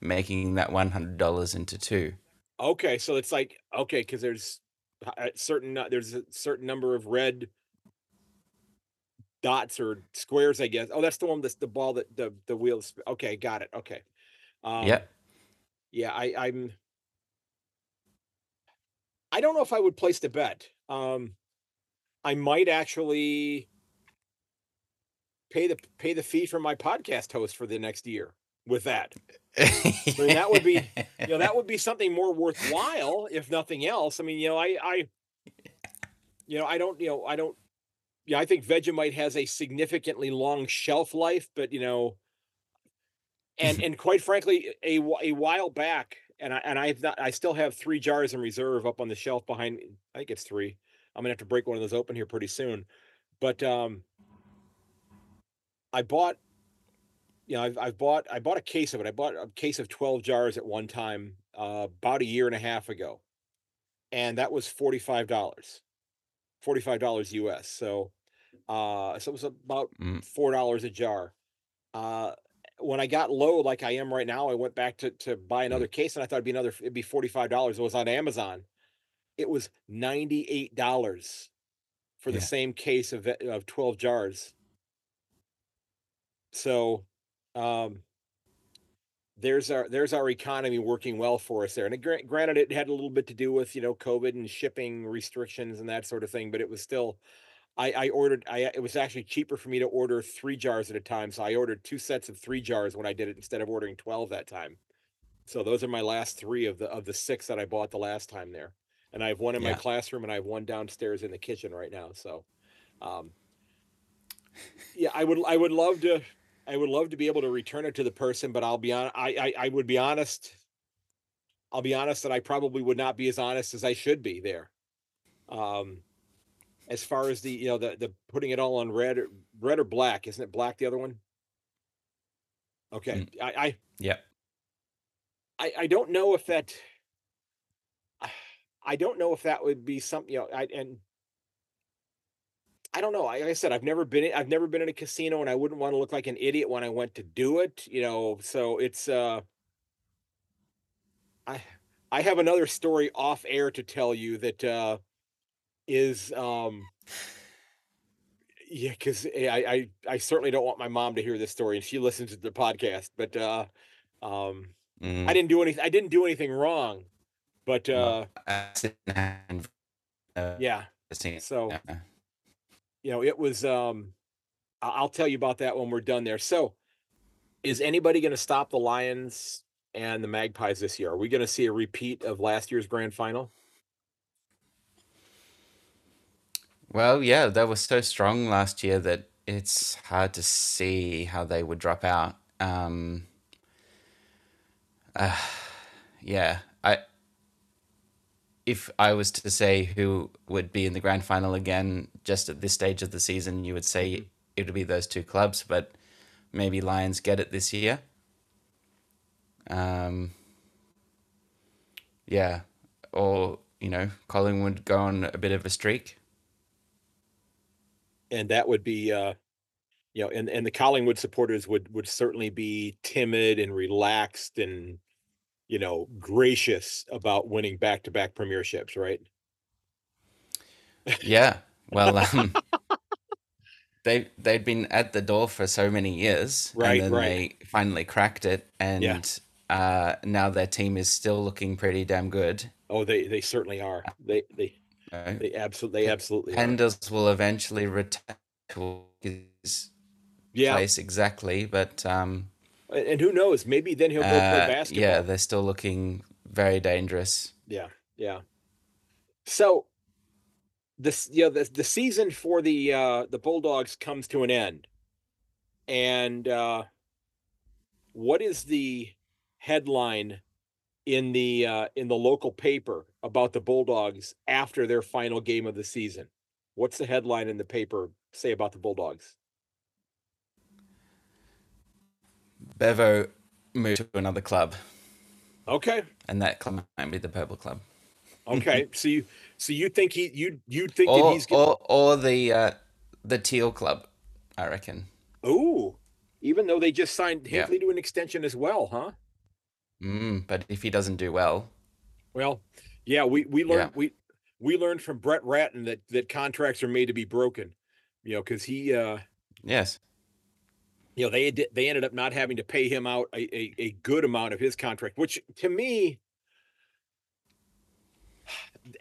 making that one hundred dollars into two. okay. So it's like okay because there's a certain uh, there's a certain number of red dots or squares, I guess. Oh, that's the one that's the ball that the the wheels. Okay, got it. Okay. Um, yep. Yeah, I, I'm. I don't know if I would place the bet. Um, I might actually pay the pay the fee for my podcast host for the next year with that. mean, that would be- You know, that would be something more worthwhile, if nothing else. I mean, you know, I, I, you know, I don't, you know, I don't. Yeah, I think Vegemite has a significantly long shelf life, but you know, and and quite frankly, a a while back, and I and I've not, I still have three jars in reserve up on the shelf behind. me. I think it's three. I'm gonna have to break one of those open here pretty soon. But um, I bought, you know, I've I've bought I bought a case of it. I bought a case of 12 jars at one time uh, about a year and a half ago, and that was forty five dollars, forty five dollars US. So, uh, so it was about Mm. four dollars a jar. Uh, when I got low like I am right now, I went back to to buy another case, and I thought it'd be another it'd be forty five dollars. It was on Amazon. It was ninety eight dollars for the Yeah. same case of of twelve jars. So, um, there's our there's our economy working well for us there. And it, granted, it had a little bit to do with you know COVID and shipping restrictions and that sort of thing, but it was still. I, I ordered. I it was actually cheaper for me to order three jars at a time, so I ordered two sets of three jars when I did it instead of ordering twelve that time. So those are my last three of the of the six that I bought the last time there, and I have one in my classroom and I have one downstairs in the kitchen right now. So, um, yeah, I would I would love to I would love to be able to return it to the person, but I'll be on I, I I would be honest. I'll be honest that I probably would not be as honest as I should be there. Um as far as the you know the the putting it all on red or red or black, isn't it black the other one? Okay. I I Yep. I, I don't know if that I don't know if that would be something, you know, I and I don't know. Like I said, I've never been in, I've never been in a casino and I wouldn't want to look like an idiot when I went to do it, you know. So it's uh I I have another story off air to tell you that uh, is um, yeah, because I, I I certainly don't want my mom to hear this story, and she listens to the podcast. But uh, um, I Mm, didn't do anything. I didn't do anything wrong. But uh, uh, yeah, so yeah. You know, it was. Um, I'll tell you about that when we're done there. So, is anybody going to stop the Lions and the Magpies this year? Are we going to see a repeat of last year's grand final? Well, yeah, they were so strong last year that it's hard to see how they would drop out. Um, uh, yeah, if I was to say who would be in the grand final again, just at this stage of the season, you would say it would be those two clubs, but maybe Lions get it this year. Um, yeah, or you know, Collingwood go on a bit of a streak. and that would be uh you know and and the collingwood supporters would would certainly be timid and relaxed and you know gracious about winning back-to-back premierships right Yeah. Well, um, they they'd been at the door for so many years, Right, and then right. they finally cracked it, Yeah. and uh, now their team is still looking pretty damn good. oh they they certainly are they they Uh, they absolutely they absolutely are. Will eventually return to his yeah place exactly, but um, and who knows? Maybe then he'll go play uh, basketball. yeah, they're still looking very dangerous. yeah yeah. So this you know the, the season for the uh the bulldogs comes to an end. And uh what is the headline in the uh in the local paper about the bulldogs after their final game of the season? What's the headline in the paper say about the bulldogs Bevo moved to another club, okay and that club might be the Purple Club, okay so you so you think he you you think that he's gonna or or the uh, the Teal Club, I reckon. oh even though they just signed Yeah. Hinkley to an extension as well huh Mm, but if he doesn't do well, Well, yeah, we we learned Yeah. we we learned from Brett Ratten that that contracts are made to be broken. You know, because he uh yes, you know they they ended up not having to pay him out a, a, a good amount of his contract, which to me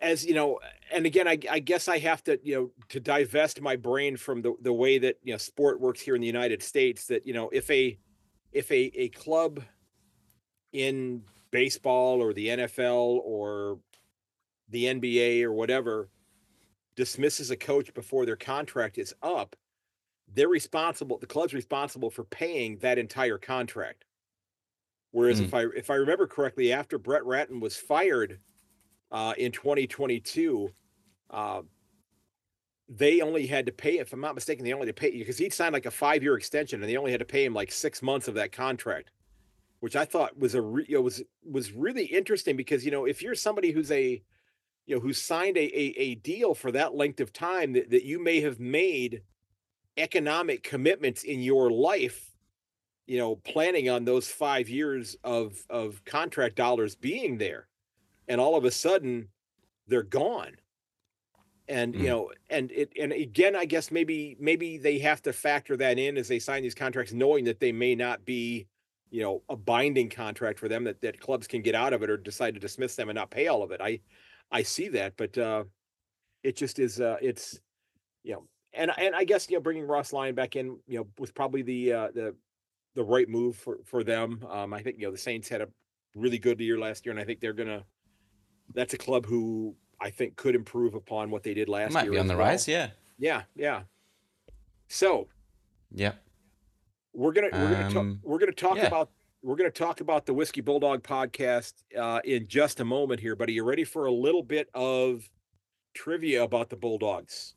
as you know, and again, I, I guess I have to, you know, to divest my brain from the, the way that you know sport works here in the United States. That you know, if a if a a club in baseball or the NFL or the NBA or whatever dismisses a coach before their contract is up, they're responsible. The club's responsible for paying that entire contract. Whereas Mm. if I if I remember correctly, after Brett Ratten was fired uh, in 2022, uh, they only had to pay, if I'm not mistaken, they only had to pay because he'd signed like a five year extension and they only had to pay him like six months of that contract, which I thought was a re- you know, was was really interesting because you know if you're somebody who's a you know who signed a a, a deal for that length of time that, that you may have made economic commitments in your life you know planning on those five years of of contract dollars being there and all of a sudden they're gone and you Mm. know and it and again i guess maybe maybe they have to factor that in as they sign these contracts knowing that they may not be you know a binding contract for them that that clubs can get out of it or decide to dismiss them and not pay all of it i i see that but uh it just is uh it's you know and and i guess you know bringing ross lyon back in you know was probably the uh the the right move for for them um i think you know the saints had a really good year last year and i think they're gonna that's a club who i think could improve upon what they did last might year be on the well. rise. Yeah, yeah yeah so yeah. we're gonna we're gonna talk, Um, we're gonna talk yeah. about we're gonna talk about the whisky bulldog podcast uh in just a moment here but are you ready for a little bit of trivia about the bulldogs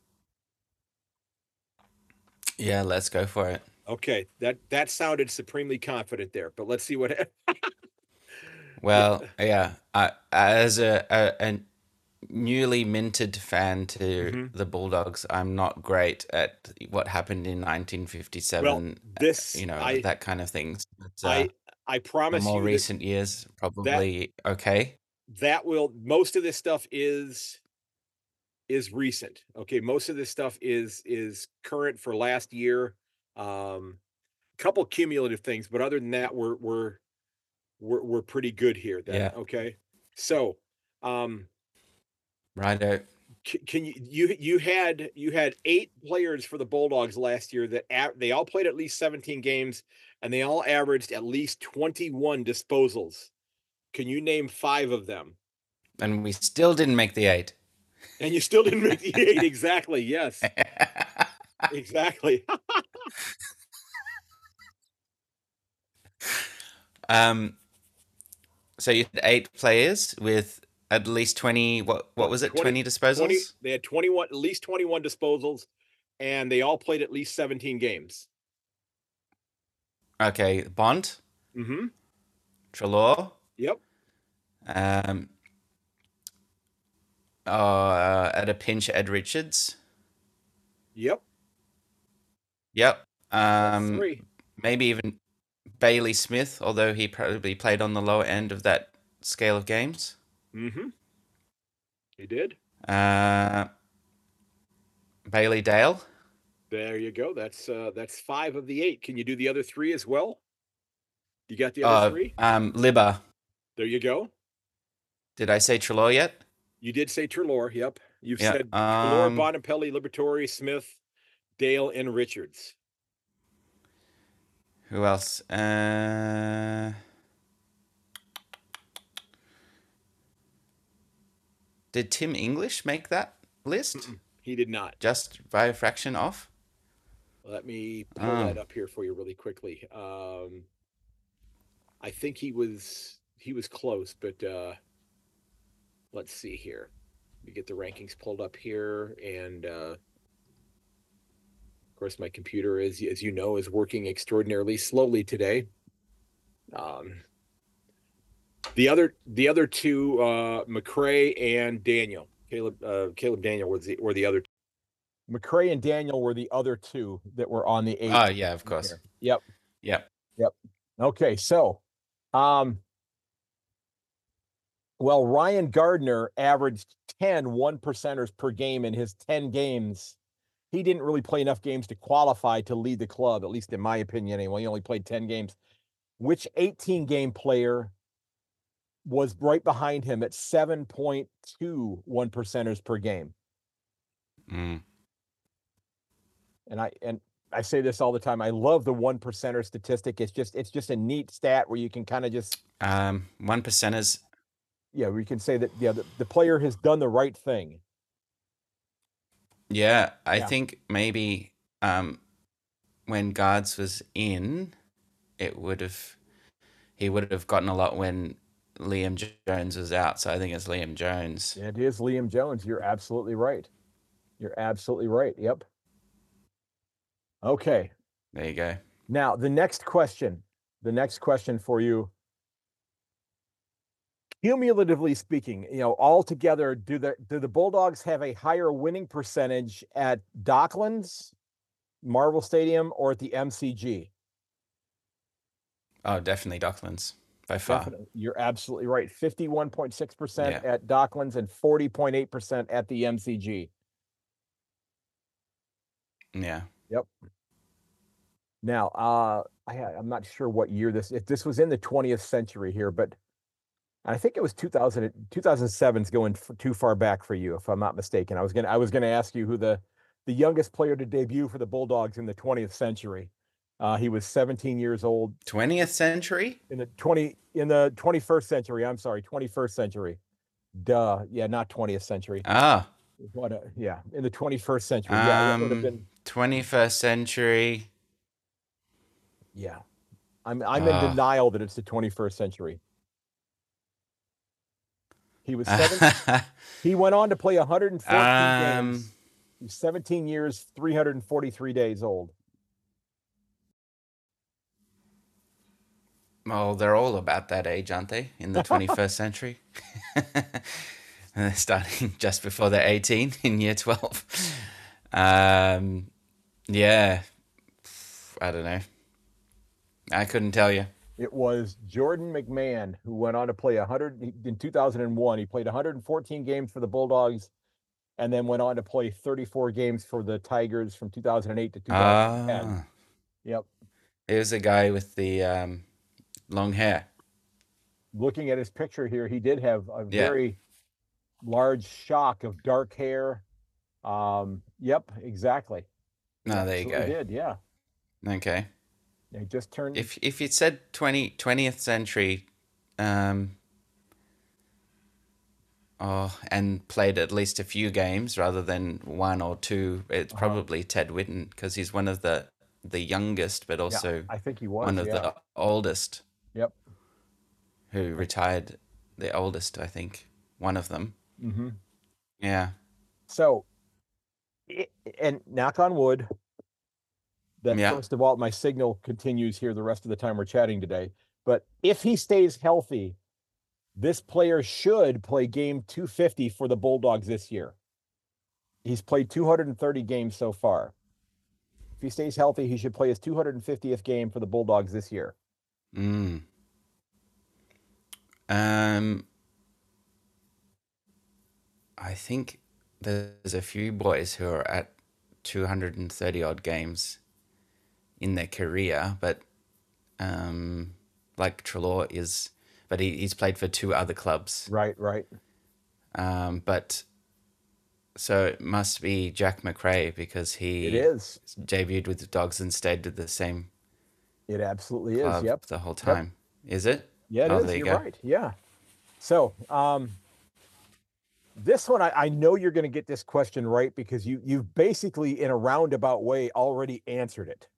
Yeah, let's go for it. okay that that sounded supremely confident there but let's see what Well, yeah, I, as a, a, a newly minted fan to Mhm. the Bulldogs, I'm not great at what happened in 1957. well this you know i that kind of things. But, uh, I I The promise more you that recent years, probably okay. that will most of this stuff is is recent. Okay, most of this stuff is is current for last year. Um, couple cumulative things, but other than that, we're we're we're we're pretty good here. Then, Yeah. okay. So, um, Righto. c- can you you you had you had eight players for the Bulldogs last year that a- they all played at least 17 games and they all averaged at least 21 disposals. Can you name five of them? And we still didn't make the eight. And you still didn't make the eight. Exactly. Yes. Exactly. um, so you had eight players with at least twenty. What what was it? 20 Twenty disposals. 20, they had 21, at least 21 disposals, and they all played at least 17 games. Okay, Bond, Mm-hmm. Treloar, Yep. um, uh, at a pinch, Ed Richards. Yep. Yep. Um, three. maybe even Bailey Smith, although he probably played on the lower end of that scale of games. Mm-hmm. He did. Uh, Bailey Dale. There you go. That's uh that's five of the eight. Can you do the other three as well? You got the other Uh, three? um, Libba. There you go. Did I say Treloar yet? You did say Treloar. Yep. You've Yeah, said Treloar, um, Bontempelli, Liberatore, Smith, Dale, and Richards. Who else? Uh, did Tim English make that list? Mm-mm. He did not. Just by a fraction off? Let me pull Oh. that up here for you really quickly. Um, I think he was he was close, but uh, let's see here. We get the rankings pulled up here, and uh, of course, my computer is, as you know, is working extraordinarily slowly today. Um, the other the other two, uh, Macrae and Daniel, Caleb uh, Caleb Daniel was the were the other. Two. Macrae and Daniel were the other two that were on the eight. Oh, yeah, of course. Yep. Yep. Yep. Okay, so um well, Ryan Gardner averaged 10 one percenters per game in his 10 games. He didn't really play enough games to qualify to lead the club, at least in my opinion anyway. He only played 10 games. Which 18 game player was right behind him at 7.2 one percenters per game? Mm. and I and I say this all the time. I love the one percenter statistic. It's just it's just a neat stat where you can kind of just Um, one percenters. Yeah, we can say that yeah, the, the player has done the right thing. Yeah, I Yeah. think maybe um, when Guards was in, it would have he would have gotten a lot when Liam Jones was out. So I think it's Liam Jones. It is Liam Jones. You're absolutely right. You're absolutely right. Yep. Okay. There you go. Now the next question. The next question for you. Cumulatively speaking, you know, all together, do the do the Bulldogs have a higher winning percentage at Docklands, Marvel Stadium, or at the MCG? Oh, definitely Docklands by far. Definitely. You're absolutely right. 51.6% at Docklands and 40.8% at the MCG. Yeah. Yep. Now, uh, I, I'm not sure what year this, if this was in the 20th century here, but I think it was 2000, 2007 is going too far back for you, if I'm not mistaken. I was gonna, I was gonna ask you who the, the youngest player to debut for the Bulldogs in the 20th century. Uh, he was 17 years old 20th century? in the 20 in the 21st century. I'm sorry, 21st century. Duh, yeah, not 20th century. Ah, What? A, yeah, in the 21st century. Yeah, that would have Um, been. 21st century. Yeah, I'm I'm in Ah. denial that it's the 21st century. He was seven, he went on to play 114 um, games. He's 17 years, 343 days old. well, they're all about that age, aren't they? In the 21st century. Starting just before they're 18 in year 12. Um, yeah. I don't know. I couldn't tell you. It was Jordan McMahon who went on to play 100 in 2001. He played 114 games for the Bulldogs and then went on to play 34 games for the Tigers from 2008 to 2010. Ah, Yep. it was a guy with the um, long hair. Looking at his picture here, he did have a Yeah. very large shock of dark hair. Um, yep, exactly. No, there you Absolutely go. Did yeah. Okay. He just turned. If if you'd said 20, 20th century, um, oh, and played at least a few games rather than one or two, it's Uh-huh. probably Ted Whitten because he's one of the the youngest, but yeah, also I think he was. one of yeah. the oldest Yep. who retired. The oldest, I think, one of them. hmm Yeah. So, and knock on wood, that Yeah. first of all, my signal continues here the rest of the time we're chatting today. But if he stays healthy, this player should play game 250 for the Bulldogs this year. He's played 230 games so far. If he stays healthy, he should play his 250th game for the Bulldogs this year. Mm. Um, I think there's a few boys who are at 230 odd games in their career, but um, like Treloar is, but he, he's played for two other clubs. Right, right. Um, but so it must be Jack Macrae because he It is. debuted with the Dogs and stayed with the same It absolutely is. Yep. the whole time. Is it? Yeah, it Oh, is. you You're go. right. Yeah. So, um, this one, I, I know you're going to get this question right because you you've basically, in a roundabout way, already answered it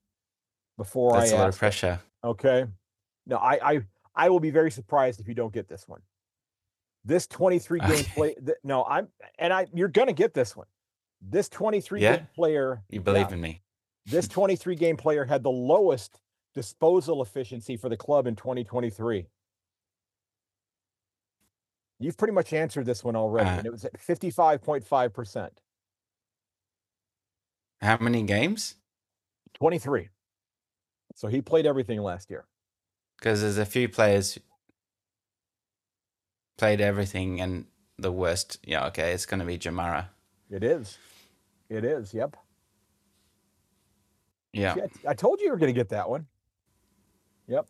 before That's I a lot of pressure. Okay. No, I, I I will be very surprised if you don't get this one. This 23 game play. Th- no, I'm and I you're going to get this one. This 23 Yeah? game player. You yeah, believe in me? this 23 game player had the lowest disposal efficiency for the club in 2023. You've pretty much answered this one already, Uh, and it was at 55.5%. How many games? 23. So he played everything last year. Because there's a few players played everything and the worst. Yeah, okay, it's going to be Jamarra. It is. It is. Yep. Yeah. I told you you were going to get that one. Yep.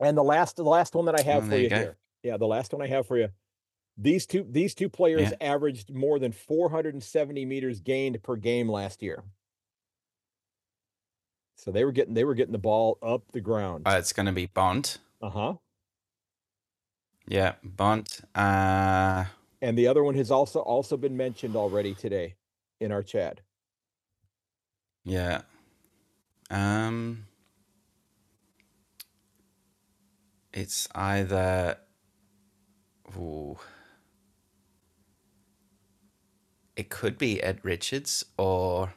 And the last, the last one that I have Oh, for you you here. Yeah, the last one I have for you. These two, these two players Yeah. averaged more than 470 meters gained per game last year. So they were getting, they were getting the ball up the ground. Oh, it's going to be Bont. Uh huh. Yeah, Bont. Uh, And the other one has also also been mentioned already today in our chat. yeah. Um, it's either. Ooh. It could be Ed Richards or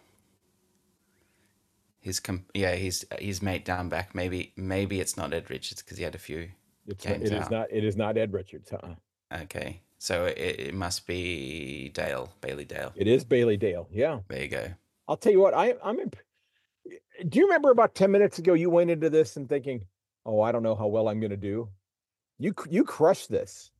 his com- yeah his his mate down back. Maybe maybe it's not Ed Richards because he had a few. It's not, it is not it is not Ed Richards. Huh? Okay, so it, it must be Dale Bailey Dale. It is Bailey Dale. Yeah. There you go. I'll tell you what, I, I'm. Imp- Do you remember about ten minutes ago you went into this and thinking, "Oh, I don't know how well I'm going to do." You you crushed this.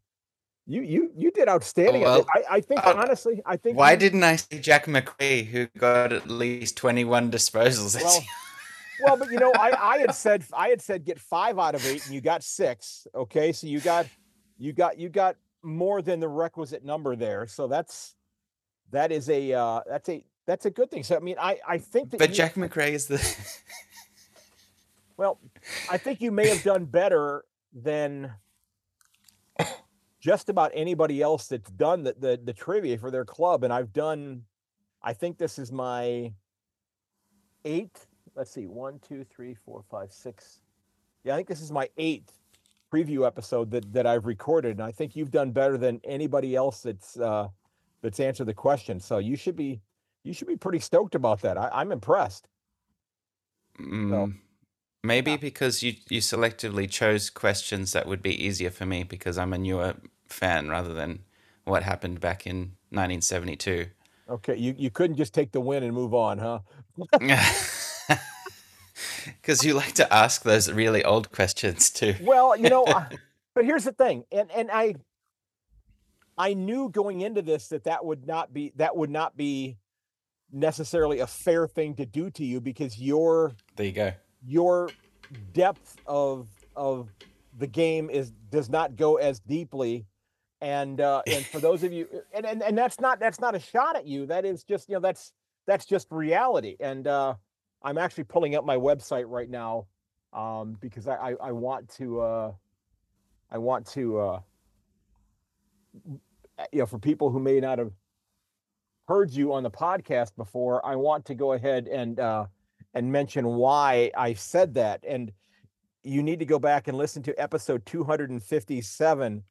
You you you did outstanding. well. I I think uh, honestly, I think Why you- didn't I say Jack McQueen, who got at least twenty-one disposals? Well, well, but you know, I I had said I had said get five out of eight, and you got six. Okay, so you got you got you got more than the requisite number there. So that's that is a uh, that's a that's a good thing. So I mean, I I think that but you- Jack Macrae is the. Well, I think you may have done better than just about anybody else that's done the, the the trivia for their club. And I've done, I think this is my eighth. Let's see, one, two, three, four, five, six. Yeah, I think this is my eighth preview episode that that I've recorded, and I think you've done better than anybody else that's uh, that's answered the question. So you should be you should be pretty stoked about that. I, I'm impressed. Mm, maybe because you you selectively chose questions that would be easier for me because I'm a newer fan rather than what happened back in 1972. Okay, you, you couldn't just take the win and move on, huh? Because you like to ask those really old questions too. Well, you know, but here's the thing, and and I I knew going into this that that would not be that would not be necessarily a fair thing to do to you because you're there you go your depth of of the game is does not go as deeply. And uh and for those of you and, and and that's not that's not a shot at you. That is just you know that's that's just reality. And uh i'm actually pulling up my website right now um because i i, I want to uh i want to uh you know for people who may not have heard you on the podcast before i want to go ahead and uh and mention why i said that and you need to go back and listen to episode 257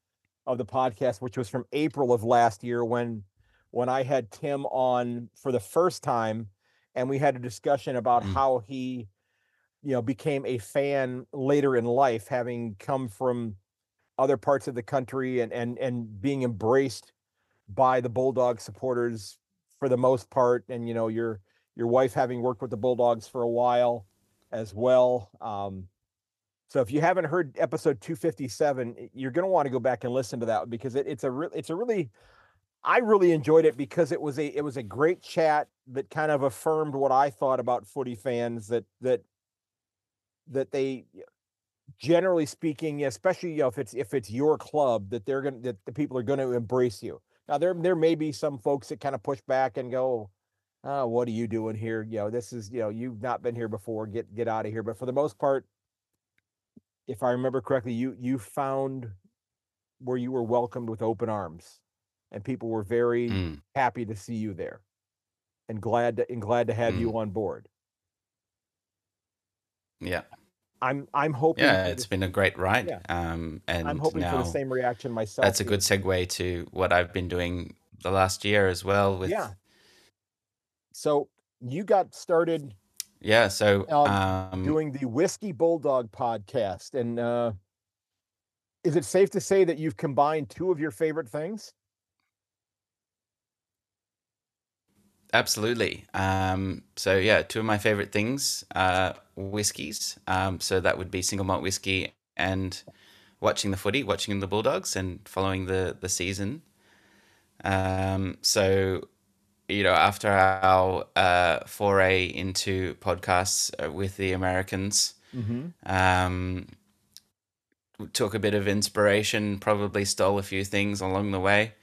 of the podcast, which was from April of last year when when I had Tim on for the first time and we had a discussion about mm. how he you know became a fan later in life having come from other parts of the country and and and being embraced by the bulldog supporters for the most part and you know your your wife having worked with the bulldogs for a while as well um so if you haven't heard episode 257, eh, you're going to want to go back and listen to that because it, it's a re- it's a really I really enjoyed it because it was a it was a great chat that kind of affirmed what I thought about footy fans that that that they generally speaking, especially you know, if it's if it's your club that they're going to that the people are going to embrace you. Now there there may be some folks that kind of push back and go, oh, what are you doing here? You know, this is, you know, you've not been here before. Get get out of here. But for the most part, if I remember correctly, you you found where you were welcomed with open arms, and people were very mm. happy to see you there, and glad to and glad to have mm. you on board. Yeah, I'm I'm hoping. Yeah, it's been a great ride. Yeah. Um, and I'm hoping for the same reaction myself. That's a good segue to what I've been doing the last year as well. With yeah. So you got started yeah, so um, um, doing the Whisky Bulldog podcast. And uh, is it safe to say that you've combined two of your favorite things? Absolutely. Um, so yeah, two of my favorite things are whiskies. Um, so that would be single malt whiskey and watching the footy, watching the Bulldogs, and following the the season. Um, so you know, after our uh, foray into podcasts uh, with the Americans, mm-hmm. um, took a bit of inspiration, probably stole a few things along the way.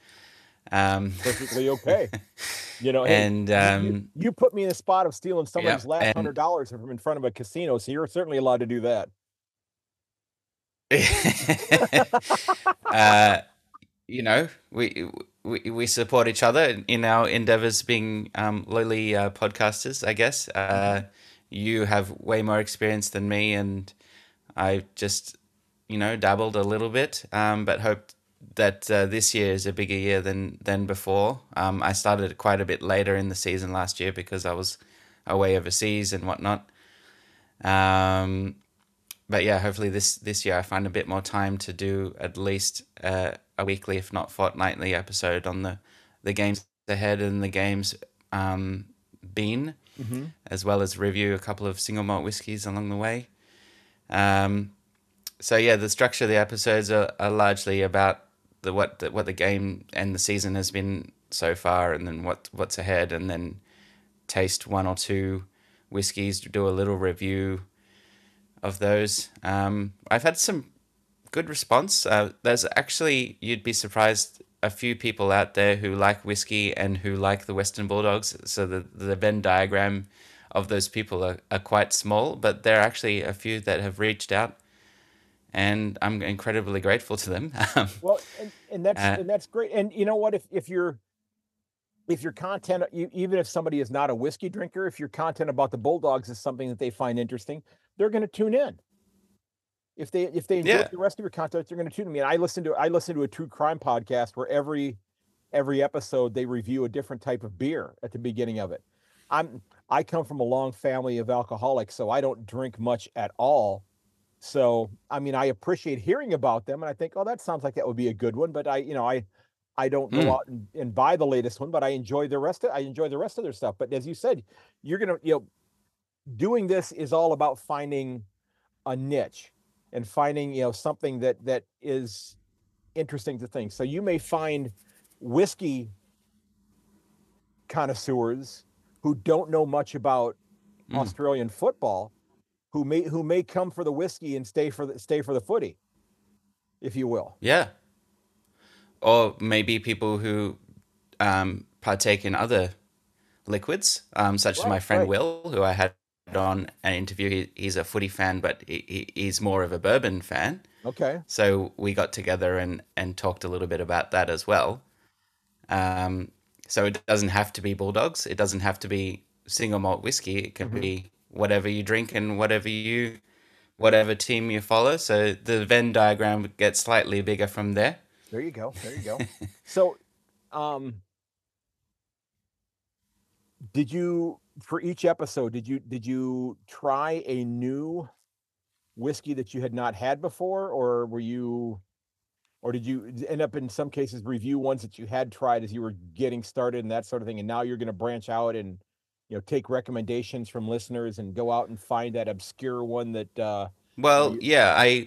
Um, Perfectly okay. You know, and hey, um, you, you, put me in the spot of stealing somebody's yeah, last hundred dollars from in front of a casino, so you're certainly allowed to do that. uh, you know, we we, we support each other in our endeavors being um, lowly uh, podcasters, I guess. Uh, you have way more experience than me, and I just, you know, dabbled a little bit, um, but hoped that uh, this year is a bigger year than than before. Um, I started quite a bit later in the season last year because I was away overseas and whatnot. Um, but yeah, hopefully this this year I find a bit more time to do at least uh, a weekly, if not fortnightly, episode on the the games ahead and the games um, been, mm-hmm. as well as review a couple of single malt whiskies along the way. Um, so yeah, the structure of the episodes are, are largely about the what the, what the game and the season has been so far, and then what what's ahead, and then taste one or two whiskies, do a little review of those. Um, I've had some good response. Uh, there's actually, you'd be surprised, a few people out there who like whiskey and who like the Western Bulldogs. So the, the Venn diagram of those people are, are quite small, but there are actually a few that have reached out. And I'm incredibly grateful to them. well, and, and that's uh, and that's great. And you know what? If if you're if your content, even if somebody is not a whiskey drinker, if your content about the Bulldogs is something that they find interesting, they're going to tune in. If they if they enjoy yeah. the rest of your content, they're going to tune to me. And I listen to I listen to a true crime podcast where every every episode they review a different type of beer at the beginning of it. I'm I come from a long family of alcoholics, so I don't drink much at all. So, I mean, I appreciate hearing about them, and I think, oh, that sounds like that would be a good one. But I, you know, I I don't go mm. out and, and, buy the latest one, but I enjoy the rest of I enjoy the rest of their stuff. But as you said, you're gonna, you know, doing this is all about finding a niche and finding you know something that that is interesting to think. So you may find whiskey connoisseurs who don't know much about mm. Australian football, who may who may come for the whiskey and stay for the stay for the footy, if you will. Yeah. Or maybe people who um, partake in other liquids, um, such right, as my friend right. Will, who I had on an interview. He, he's a footy fan, but he, he's more of a bourbon fan. Okay. So we got together and, and talked a little bit about that as well. Um, so it doesn't have to be Bulldogs. It doesn't have to be single malt whiskey. It can mm-hmm. be whatever you drink and whatever you, whatever team you follow. So the Venn diagram gets slightly bigger from there. There you go. There you go. so, um, did you for each episode did you did you try a new whiskey that you had not had before or were you or did you end up in some cases review ones that you had tried as you were getting started and that sort of thing and now you're going to branch out and you know take recommendations from listeners and go out and find that obscure one that uh well you- yeah i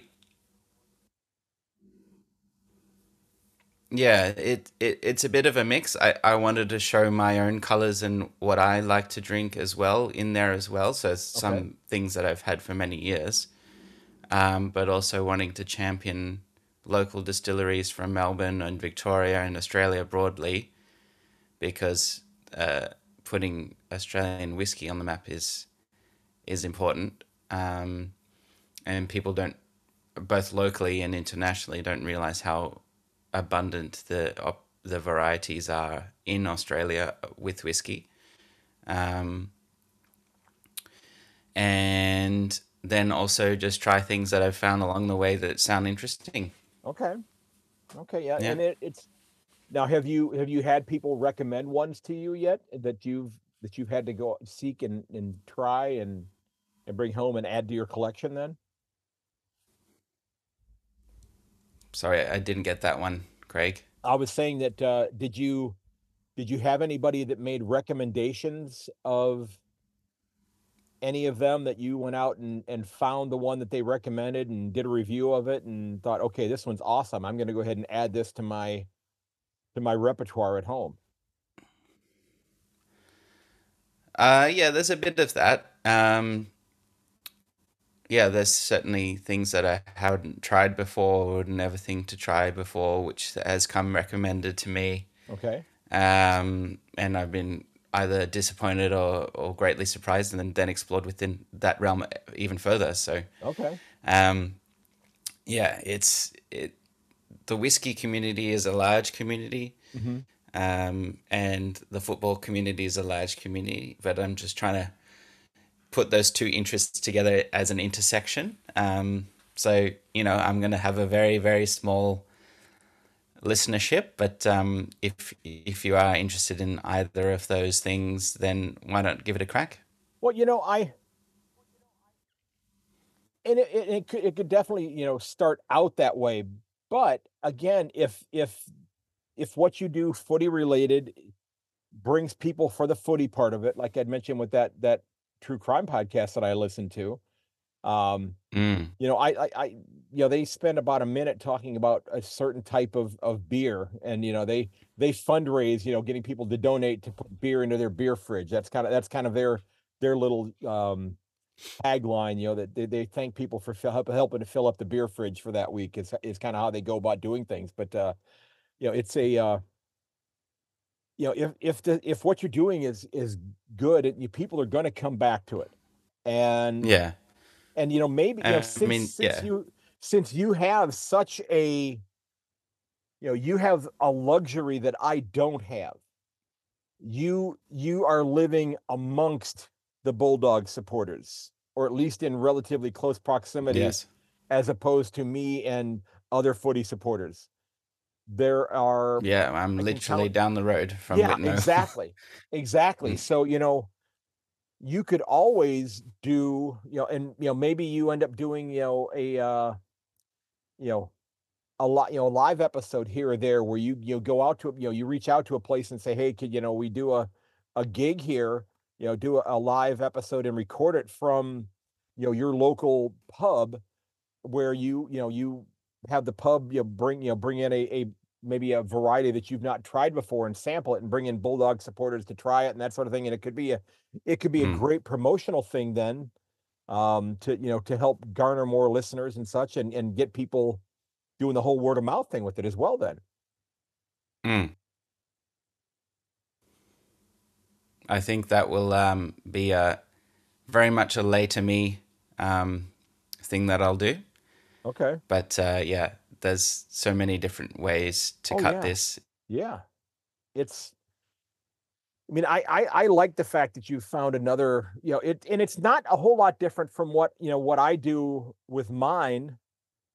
Yeah, it, it it's a bit of a mix. I, I wanted to show my own colors and what I like to drink as well in there as well. So some okay. things that I've had for many years, um, but also wanting to champion local distilleries from Melbourne and Victoria and Australia broadly, because uh, putting Australian whiskey on the map is is important, um, and people don't both locally and internationally don't realize how abundant the the varieties are in Australia with whiskey, um, and then also just try things that I've found along the way that sound interesting. Okay, okay, yeah, yeah. and it, it's now have you have you had people recommend ones to you yet that you've that you've had to go seek and and try and and bring home and add to your collection then? Sorry, I didn't get that one, Craig. I was saying that uh, did you did you have anybody that made recommendations of any of them that you went out and, and found the one that they recommended and did a review of it and thought, okay, this one's awesome. I'm going to go ahead and add this to my to my repertoire at home. Uh, yeah, there's a bit of that. Um, yeah, there's certainly things that I hadn't tried before, would never think to try before, which has come recommended to me. Okay. Um, and I've been either disappointed or, or greatly surprised, and then, then explored within that realm even further. So, okay. Um, yeah, it's it. The whiskey community is a large community, mm-hmm. um, and the football community is a large community. But I'm just trying to put those two interests together as an intersection. Um, so you know, I'm going to have a very very small listenership, but um, if if you are interested in either of those things, then why not give it a crack? Well, you know, I and it, it, it could it could definitely you know start out that way, but again, if if if what you do footy related brings people for the footy part of it, like I'd mentioned with that that true crime podcast that I listen to. Um, mm. you know, I, I, I, you know, they spend about a minute talking about a certain type of of beer, and you know, they they fundraise, you know, getting people to donate to put beer into their beer fridge. That's kind of that's kind of their their little um tagline, you know, that they, they thank people for help, helping to fill up the beer fridge for that week. Is is kind of how they go about doing things. But uh, you know, it's a uh, you know if if the if what you're doing is is good you, people are going to come back to it and yeah and you know maybe you know, since, I mean, since yeah. you since you have such a you know you have a luxury that i don't have you you are living amongst the bulldog supporters or at least in relatively close proximity yes. as opposed to me and other footy supporters there are yeah i'm literally count, down the road from yeah exactly exactly mm. so you know you could always do you know and you know maybe you end up doing you know a uh you know a lot you know a live episode here or there where you you know, go out to you know you reach out to a place and say hey could you know we do a a gig here you know, do a, a live episode and record it from, you know, your local pub where you, you know, you have the pub, you know, bring, you know, bring in a, a maybe a variety that you've not tried before and sample it and bring in bulldog supporters to try it and that sort of thing and it could be a it could be a Mm. great promotional thing then um to you know to help garner more listeners and such and and get people doing the whole word of mouth thing with it as well then Mm. I think that will um, be a very much a later me um, thing that I'll do. okay But uh, yeah, there's so many different ways to Oh, cut yeah. this. yeah. It's i mean I, I i like the fact that you found another you know it and it's not a whole lot different from what you know what i do with mine.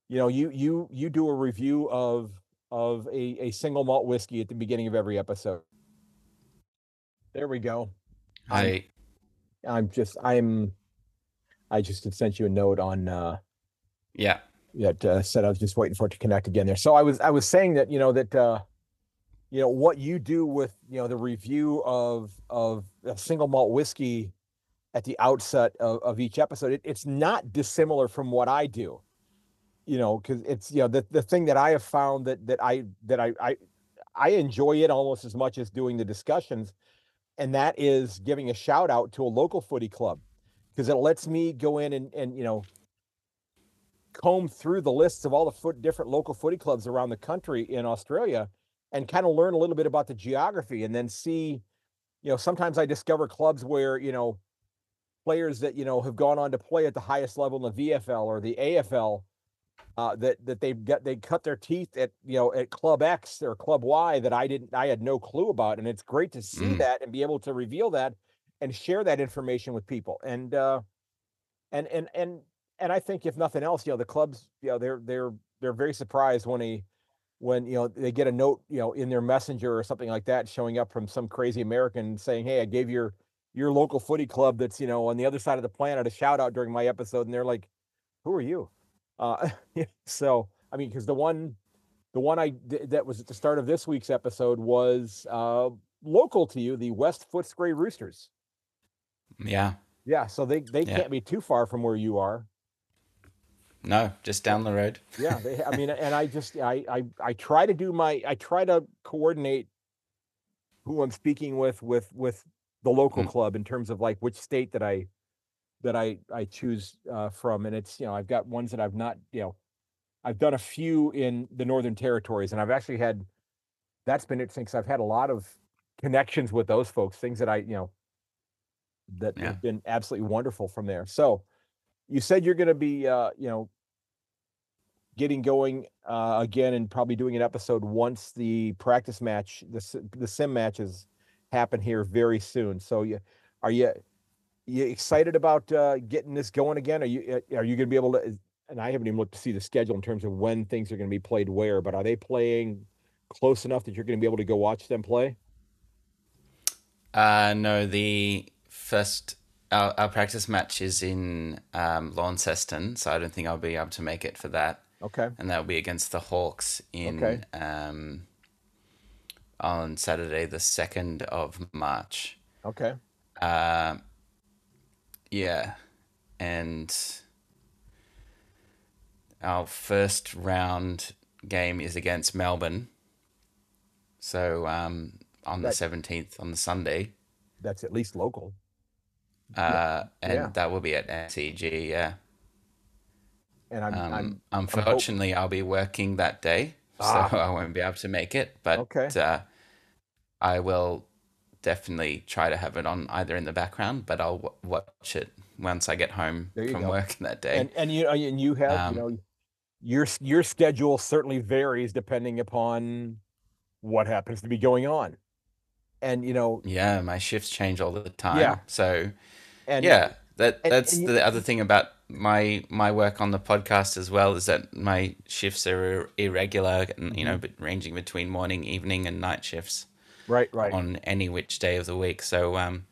You know you you you do a review of of a, a single malt whiskey at the beginning of every episode. There we go. I'm- I i'm just i'm i just had sent you a note on uh yeah that uh, said I was just waiting for it to connect again there. So I was I was saying that you know that uh, you know what you do with you know the review of of a single malt whiskey at the outset of, of each episode. It, it's not dissimilar from what I do. You know, because it's you know the the thing that I have found that that I that I I I enjoy it almost as much as doing the discussions, and that is giving a shout out to a local footy club because it lets me go in and and you know comb through the lists of all the foot different local footy clubs around the country in Australia and kind of learn a little bit about the geography and then see you know sometimes I discover clubs where you know players that you know have gone on to play at the highest level in the VFL or the AFL uh, that that they've got they cut their teeth at you know at club X or club Y that I didn't I had no clue about and it's great to see Mm. that and be able to reveal that and share that information with people and uh and and and and I think if nothing else you know the clubs you know they're they're they're very surprised when a when you know they get a note you know in their messenger or something like that showing up from some crazy American saying hey I gave your your local footy club that's you know on the other side of the planet a shout out during my episode and they're like who are you? Uh so I mean because the one the one I d- that was at the start of this week's episode was uh local to you the West Footscray Roosters. Yeah. Yeah so they they Yeah. can't be too far from where you are no just down the road. yeah they i mean and i just I, I i try to do my i try to coordinate who i'm speaking with with with the local Mm. club in terms of like which state that i that i i choose uh from and it's you know i've got ones that i've not you know i've done a few in the northern territories and i've actually had that's been interesting because i've had a lot of connections with those folks things that i you know that Yeah. have been absolutely wonderful from there so you said you're going to be uh you know getting going uh, again and probably doing an episode once the practice match, the the sim matches happen here very soon. So you are you you excited about uh, getting this going again? Are you uh, are you going to be able to? And I haven't even looked to see the schedule in terms of when things are going to be played where, but are they playing close enough that you're going to be able to go watch them play? Uh, no, the first our, our practice match is in um, Launceston, so I don't think I'll be able to make it for that, Okay. and that'll be against the Hawks in Okay. um, on Saturday, the second of March. Okay. Uh, yeah, and our first round game is against Melbourne. So um, on the seventeenth, on the Sunday, That's at least local. uh, and Yeah. that will be at MCG. Yeah. And I'm, Um, I'm unfortunately, I'll be working that day, so Ah. I won't be able to make it. But Okay. uh, I will definitely try to have it on either in the background, but I'll w- watch it once I get home from go. work that day. and and you and you have Um, you know your your schedule certainly varies depending upon what happens to be going on and you know Yeah, my shifts change all the time. Yeah. So and yeah, that and- that's and the other thing about my my work on the podcast as well is that my shifts are irregular and you know Mm-hmm. but ranging between morning, evening, and night shifts right right on any which day of the week. So um,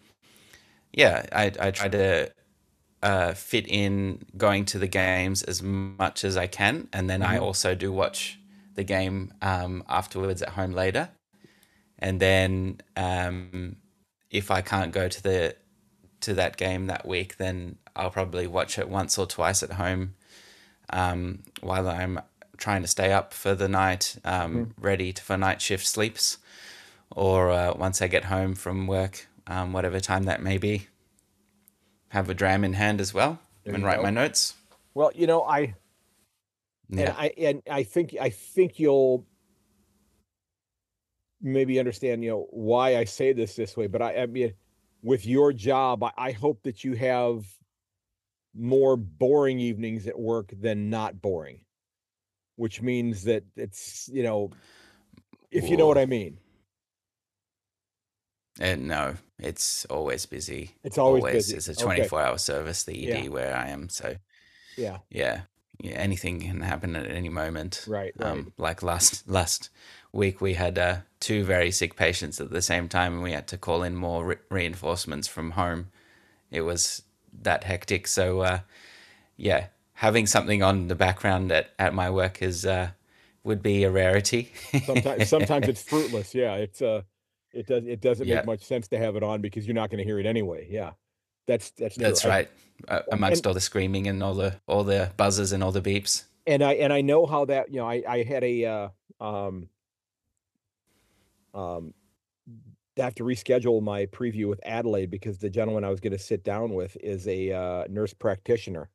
yeah, I I try to uh, fit in going to the games as much as I can, and then I Mhm. also do watch the game um, afterwards at home later, and then um, if I can't go to the to that game that week, then I'll probably watch it once or twice at home um, while I'm trying to stay up for the night, um, Mhm. ready for night shift sleeps, or uh, once I get home from work, um, whatever time that may be, have a dram in hand as well There and write go. my notes. Well, you know, I and Yeah. I and I think I think you'll maybe understand, you know, why I say this this way, but I, I mean, with your job, I, hope that you have more boring evenings at work than not boring, which means that it's, you know, if you know what I mean, Uh, no, it's always busy. it's always Always. busy. It's a Okay. 24 hour service, the Yeah. ED where I am. So, Yeah. yeah. Yeah, anything can happen at any moment. Right. Right. Um, like last last week, we had uh, two very sick patients at the same time, and we had to call in more re- reinforcements from home. It was that hectic. So, uh, yeah, having something on the background at, at my work is uh, would be a rarity. sometimes sometimes it's fruitless. Yeah. It's uh it does it doesn't make much sense to have it on because you're not going to hear it anyway. Yeah. That's that's true. that's I, right. Uh, and amongst all the screaming and all the all the buzzers and all the beeps. and I and I know how that, you know, I I had a uh um um I have to reschedule my preview with Adelaide because the gentleman I was going to sit down with is a uh, nurse practitioner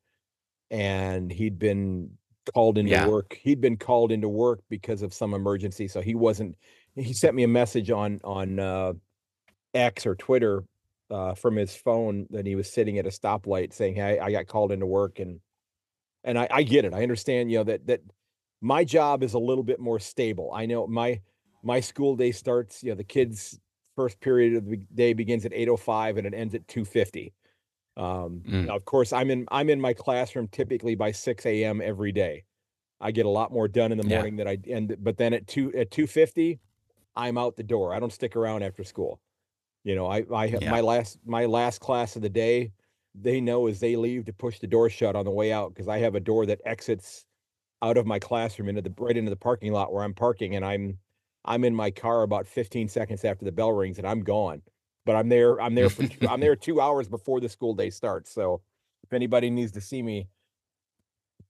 and he'd been called into Yeah. work. He'd been called into work because of some emergency, so he wasn't he sent me a message on on uh X or Twitter uh from his phone that he was sitting at a stoplight saying, "Hey, I got called into work and and I, I get it. I understand, you know, that that my job is a little bit more stable. I know my my school day starts, you know, the kids' first period of the day begins at 8:05 and it ends at 2:50. Um, Mm, now, of course, I'm in I'm in my classroom typically by 6 a.m. every day. I get a lot more done in the yeah. morning than I end, but then at two at 2:50, I'm out the door. I don't stick around after school. You know, I I have my last my last class of the day, they know as they leave to push the door shut on the way out because I have a door that exits out of my classroom into the right into the parking lot where I'm parking and I'm I'm in my car about 15 seconds after the bell rings and I'm gone. But I'm there I'm there for two, I'm there 2 hours before the school day starts. So if anybody needs to see me,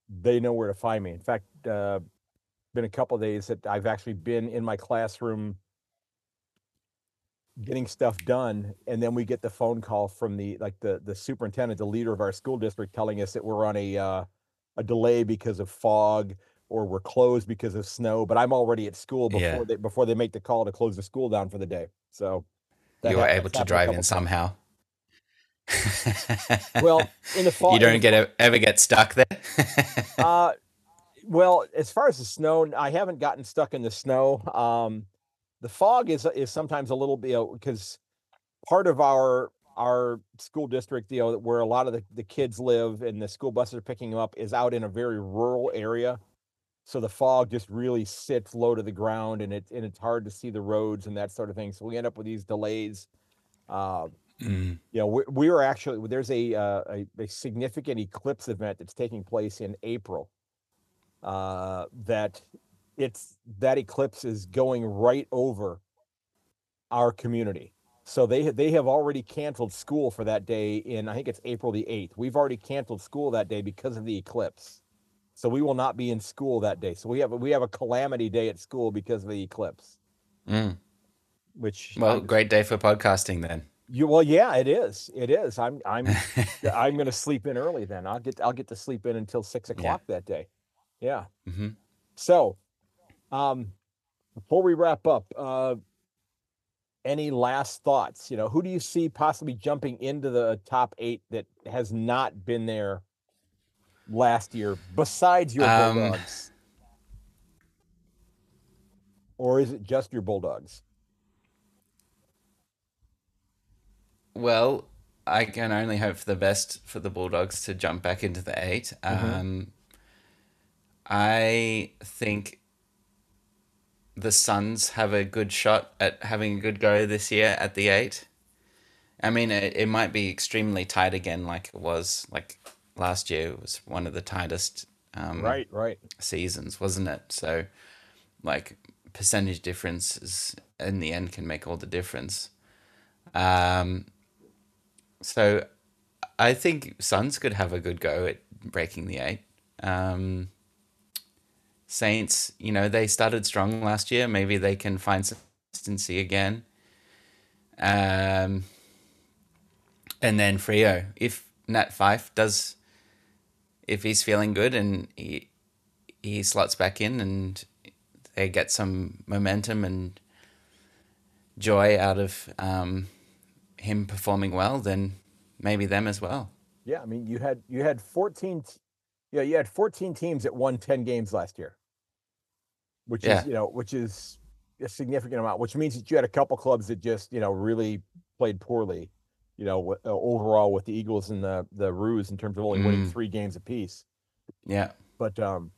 they know where to find me. In fact, uh been a couple days that I've actually been in my classroom getting stuff done and then we get the phone call from the like the the superintendent the leader of our school district telling us that we're on a uh, a delay because of fog or we're closed because of snow but i'm already at school before Yeah. they before they make the call to close the school down for the day so You were able to drive in times somehow. well in the fall You don't get a, ever get stuck there? uh well as far as the snow i haven't gotten stuck in the snow um the fog is is sometimes a little bit because part of our our school district, you know, where a lot of the, the kids live and the school buses are picking them up is out in a very rural area. So the fog just really sits low to the ground and it's and it's hard to see the roads and that sort of thing. So we end up with these delays. Uh, Mm, you know, we, we are actually there's a, uh, a a significant eclipse event that's taking place in April. Uh, that it's that eclipse is going right over our community. So they they have already canceled school for that day in I think it's April the 8th. We've already canceled school that day because of the eclipse. So we will not be in school that day. So we have a- we have a calamity day at school because of the eclipse, mm. which Well, I'm great day for podcasting then. you well yeah, it is. It is. I'm I'm I'm going to sleep in early then. I'll get I'll get to sleep in until 6 Yeah. o'clock that day. Yeah. hmm So, um before we wrap up, uh any last thoughts? You know, who do you see possibly jumping into the top 8 that has not been there last year besides your Um, Bulldogs? Or is it just your Bulldogs? well, I can only hope for the best for the Bulldogs to jump back into the eight. Mhm. Um, I think the Suns have a good shot at having a good go this year at the eight. I mean, it, it might be extremely tight again, like it was like last year. It was one of the tightest um, Right, right. seasons, wasn't it? So, like, percentage differences in the end can make all the difference. Um, so I think Suns could have a good go at breaking the eight. Um, Saints, you know, they started strong last year. Maybe they can find consistency again. Um, and then Freo, if Nat Fyfe does, if he's feeling good and he he slots back in and they get some momentum and joy out of um, him performing well, then maybe them as well. Yeah, I mean, you had you had 14 yeah, you had 14 teams that won 10 games last year. Which Yeah. is, you know, which is a significant amount, which means that you had a couple clubs that just, you know, really played poorly, you know, uh, overall with the Eagles and the the Roos in terms of only winning Mm. 3 games apiece. Yeah, But um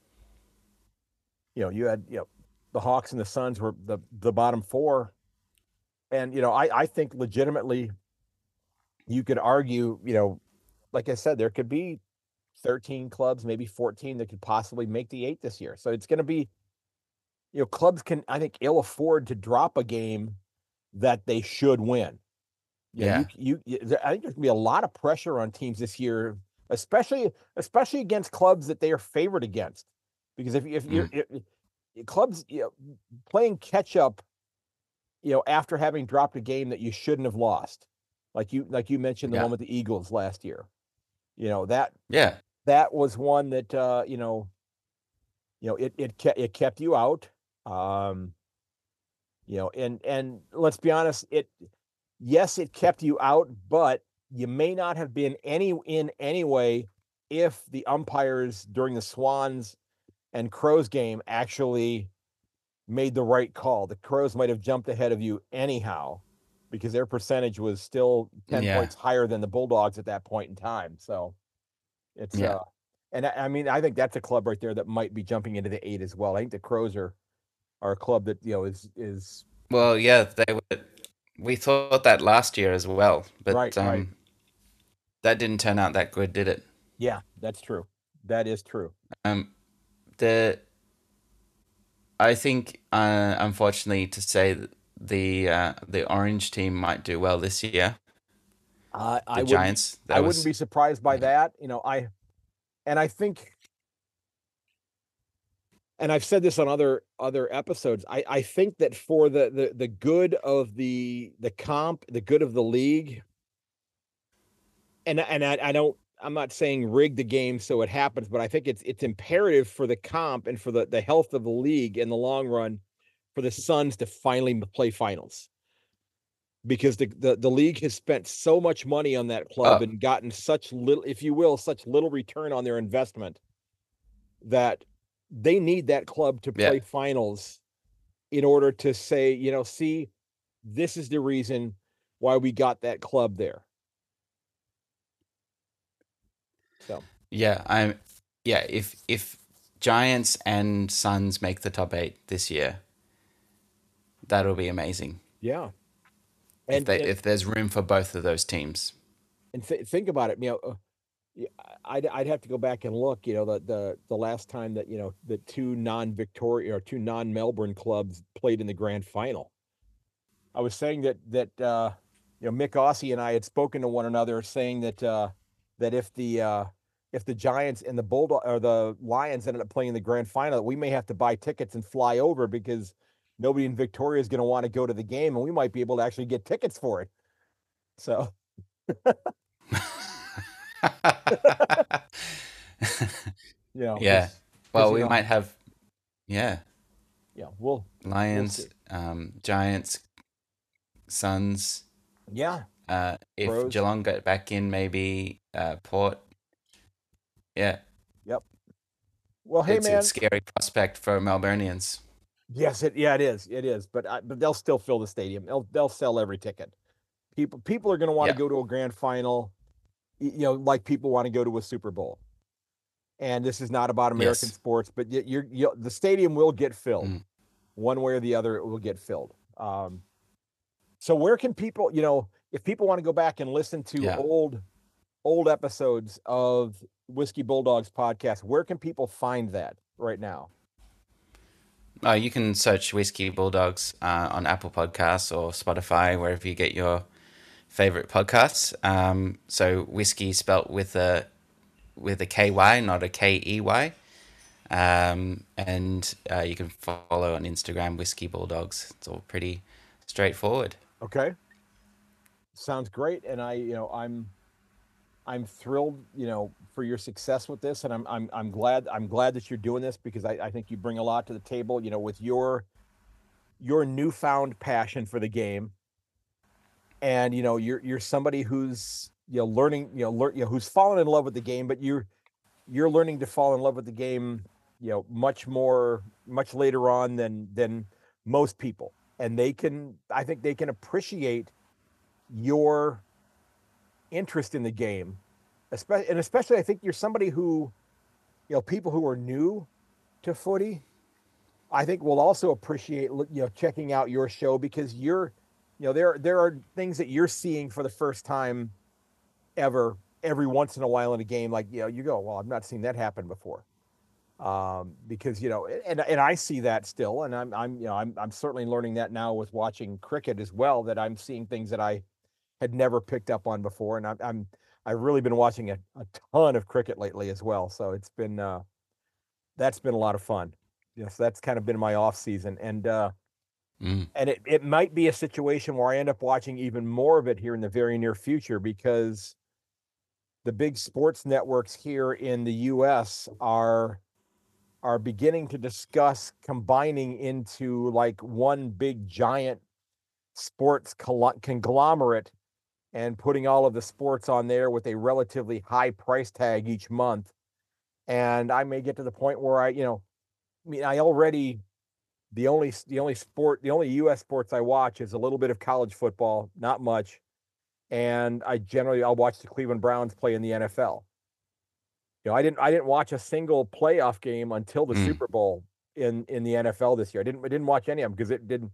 you know, you had, you know, the Hawks and the Suns were the the bottom four. And you know, I I think legitimately you could argue, you know, like I said, there could be 13 clubs, maybe 14 that could possibly make the eight this year. So it's going to be, you know, clubs can, I think, ill afford to drop a game that they should win. Yeah. You, you, you- I think there's going to be a lot of pressure on teams this year, especially, especially against clubs that they are favored against. Because if, if you're if- if clubs, you know, playing catch up, you know, after having dropped a game that you shouldn't have lost, like you, like you mentioned, the Yeah. one with the Eagles last year, you know, that yeah, that was one that uh, you know, you know, it it kept it kept you out. Um, you know, and and let's be honest, it yes, it kept you out, but you may not have been any in anyway if the umpires during the Swans and Crows game actually made the right call. The Crows might have jumped ahead of you anyhow because their percentage was still 10 Yeah. points higher than the Bulldogs at that point in time. So it's Yeah. uh and I, I mean I think that's a club right there that might be jumping into the 8 as well. I think the Crows are are a club that, you know, is is Well, yeah, they were. We thought that last year as well, but Right, um, right. that didn't turn out that good, did it? yeah, that's true. That is true. Um, the I think, uh, unfortunately, to say the uh, the orange team might do well this year. Uh, The I wouldn't, Giants. I was, wouldn't be surprised by yeah. that. You know, I and I think and I've said this on other other episodes. I I think that for the the the good of the the comp, the good of the league, and and I, I don't I'm not saying rig the game so it happens, but I think it's it's imperative for the comp and for the the health of the league in the long run for the Suns to finally play finals. Because the, the the league has spent so much money on that club Oh. and gotten such little, if you will, such little return on their investment that they need that club to Yeah. play finals in order to say, you know, see, this is the reason why we got that club there. So Yeah, I'm. Yeah, if if Giants and Suns make the top eight this year, that'll be amazing. yeah, If and they and, if there's room for both of those teams. and th- think about it. You know, uh, I'd I'd have to go back and look. You know, the the the last time that you know the two non-Victoria or two non-Melbourne clubs played in the grand final. I was saying that that uh, you know Mick Aussie and I had spoken to one another, saying that uh, that if the uh, if the Giants and the Bulldog or the Lions ended up playing in the grand final, we may have to buy tickets and fly over because nobody in Victoria is going to want to go to the game, and we might be able to actually get tickets for it. So you know, Yeah. it's- well, you we know- might have. Yeah, yeah, we'll Lions, see. um, Giants, Suns. yeah, Uh, if Crows. Geelong get back in, maybe uh, Port. Yeah, Yep. well, hey it's man, a scary prospect for Melburnians. yes, it yeah it is, it is, but I, but they'll still fill the stadium. They'll they'll sell every ticket. People people are going to want to Yeah. go to a grand final, you know, like people want to go to a Super Bowl. And this is not about American Yes. sports, but you're, you the stadium will get filled, Mm. one way or the other. It will get filled. Um, so where can people, you know, if people want to go back and listen to Yeah. old old episodes of Whisky Bulldogs podcast, where can people find that right now? Oh, you can search Whisky Bulldogs uh, on Apple Podcasts or Spotify, wherever you get your favorite podcasts. Um, so whiskey spelt with a with a K Y, not a K E Y. Um, and uh, you can follow on Instagram Whisky Bulldogs. It's all pretty straightforward. Okay. Sounds great. And I, you know, I'm I'm thrilled, you know, for your success with this. And I'm I'm I'm glad I'm glad that you're doing this because I, I think you bring a lot to the table, you know, with your your newfound passion for the game. And you know, you're you're somebody who's you know learning, you know, learn, you know, who's fallen in love with the game, but you're you're learning to fall in love with the game you know much more much later on than than most people. And they can i think they can appreciate your interest in the game especially and especially i think you're somebody who you know people who are new to footy i think will also appreciate you know checking out your show because you're you know there there are things that you're seeing for the first time ever every once in a while in a game like you know you go well i've not seen that happen before um, because you know, and and I see that still, and I'm I'm you know I'm I'm certainly learning that now with watching cricket as well. That I'm seeing things that I had never picked up on before, and I'm I'm I've really been watching a, a ton of cricket lately as well. So it's been uh, that's been a lot of fun. Yes, that's kind of been my off season, and uh, Mm. and it it might be a situation where I end up watching even more of it here in the very near future because the big sports networks here in the U.S. are are beginning to discuss combining into like one big giant sports conglomerate and putting all of the sports on there with a relatively high price tag each month. And I may get to the point where I, you know, I mean, I already the only the only sport the only U.S. sports I watch is a little bit of college football, not much, and I generally I'll watch the Cleveland Browns play in the NFL you know, I didn't I didn't watch a single playoff game until the Mm. Super Bowl in in the NFL this year. I didn't I didn't watch any of them because it didn't.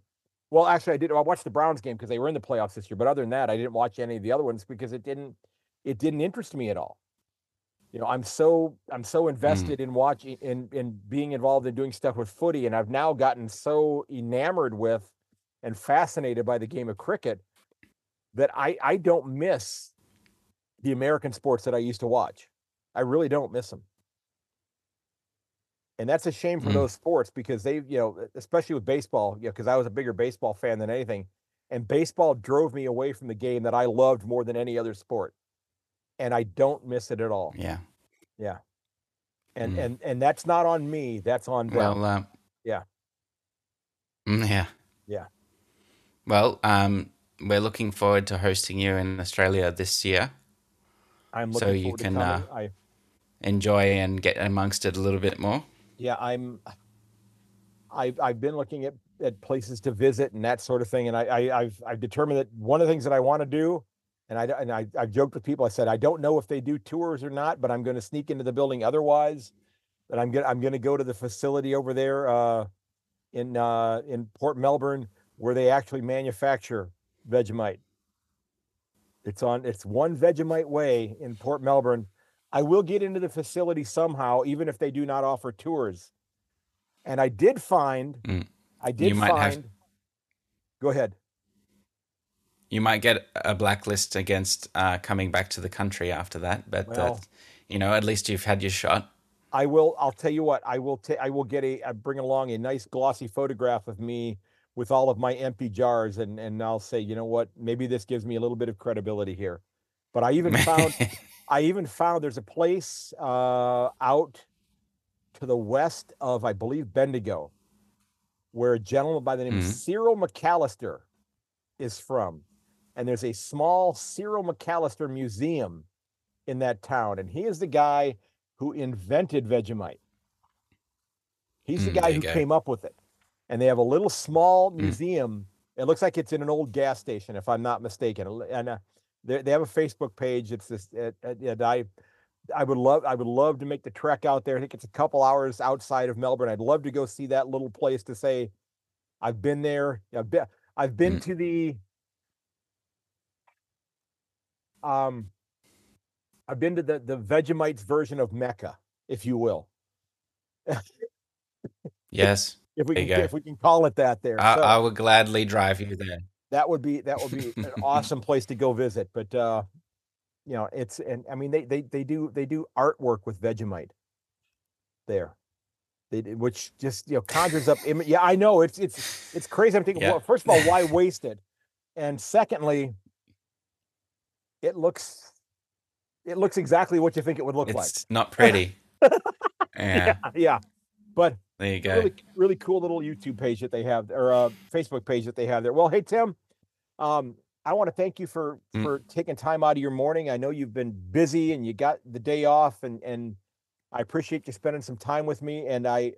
Well, actually, I did. I watched the Browns game because they were in the playoffs this year. But other than that, I didn't watch any of the other ones because it didn't it didn't interest me at all. You know, I'm so I'm so invested in watching in in being involved in doing stuff with footy, and I've now gotten so enamored with and fascinated by the game of cricket that I I don't miss the American sports that I used to watch. I really don't miss them. And that's a shame for Mm. those sports because they, you know, especially with baseball, you know, because I was a bigger baseball fan than anything. And baseball drove me away from the game that I loved more than any other sport. And I don't miss it at all. Yeah. Yeah. And Mm. and and that's not on me. That's on them. Well, uh, Yeah. mm, yeah. Yeah. Well, um, we're looking forward to hosting you in Australia this year. I'm so you can, to uh, I Enjoy and get amongst it a little bit more. yeah, I'm I've I've been looking at at places to visit and that sort of thing. And I, I I've I've determined that one of the things that I want to do, and I and I I've joked with people. I said I don't know if they do tours or not, but I'm going to sneak into the building otherwise. That I'm gonna I'm going to go to the facility over there uh, in uh, in Port Melbourne where they actually manufacture Vegemite. It's on it's one Vegemite way in Port Melbourne. I will get into the facility somehow, even if they do not offer tours. And I did find, Mm. I did might have- find. Go ahead. You might get a blacklist against uh, coming back to the country after that, but Well- uh, you know, at least you've had your shot. I will. I'll tell you what. I will. ta- I will get a. I bring along a nice glossy photograph of me with all of my empty jars, and and I'll say, you know what? Maybe this gives me a little bit of credibility here. But I even found. I even found there's a place uh, out to the west of, I believe, Bendigo, where a gentleman by the name of Mhm. Cyril McAllister is from. And there's a small Cyril McAllister museum in that town. And he is the guy who invented Vegemite. He's the Mm, guy who go. came up with it. And they have a little small Mm. museum. It looks like it's in an old gas station, if I'm not mistaken. And uh, they, they have a Facebook page. It's this, it, I, I would love, I would love to make the trek out there. I think it's a couple hours outside of Melbourne. I'd love to go see that little place to say, I've been there. I've been, I've been Mm. to the, um, I've been to the the Vegemites version of Mecca, if you will, yes, if we can, if we can call it that. There, I, So- I will gladly drive you there. that would be that would be an awesome place to go visit. But uh, you know, it's and I mean they they they do they do artwork with Vegemite there. They did- which just you know conjures up image. Yeah, I know it's it's it's crazy. I'm thinking, Yeah. well, first of all, why waste it? And secondly, it looks it looks exactly what you think it would look like. It's not pretty. yeah, yeah. But there you go. really really cool little YouTube page that they have or uh Facebook page that they have there. Well, hey Tim, um I want to thank you for Mm. for taking time out of your morning. I know you've been busy and you got the day off and and I appreciate you spending some time with me and I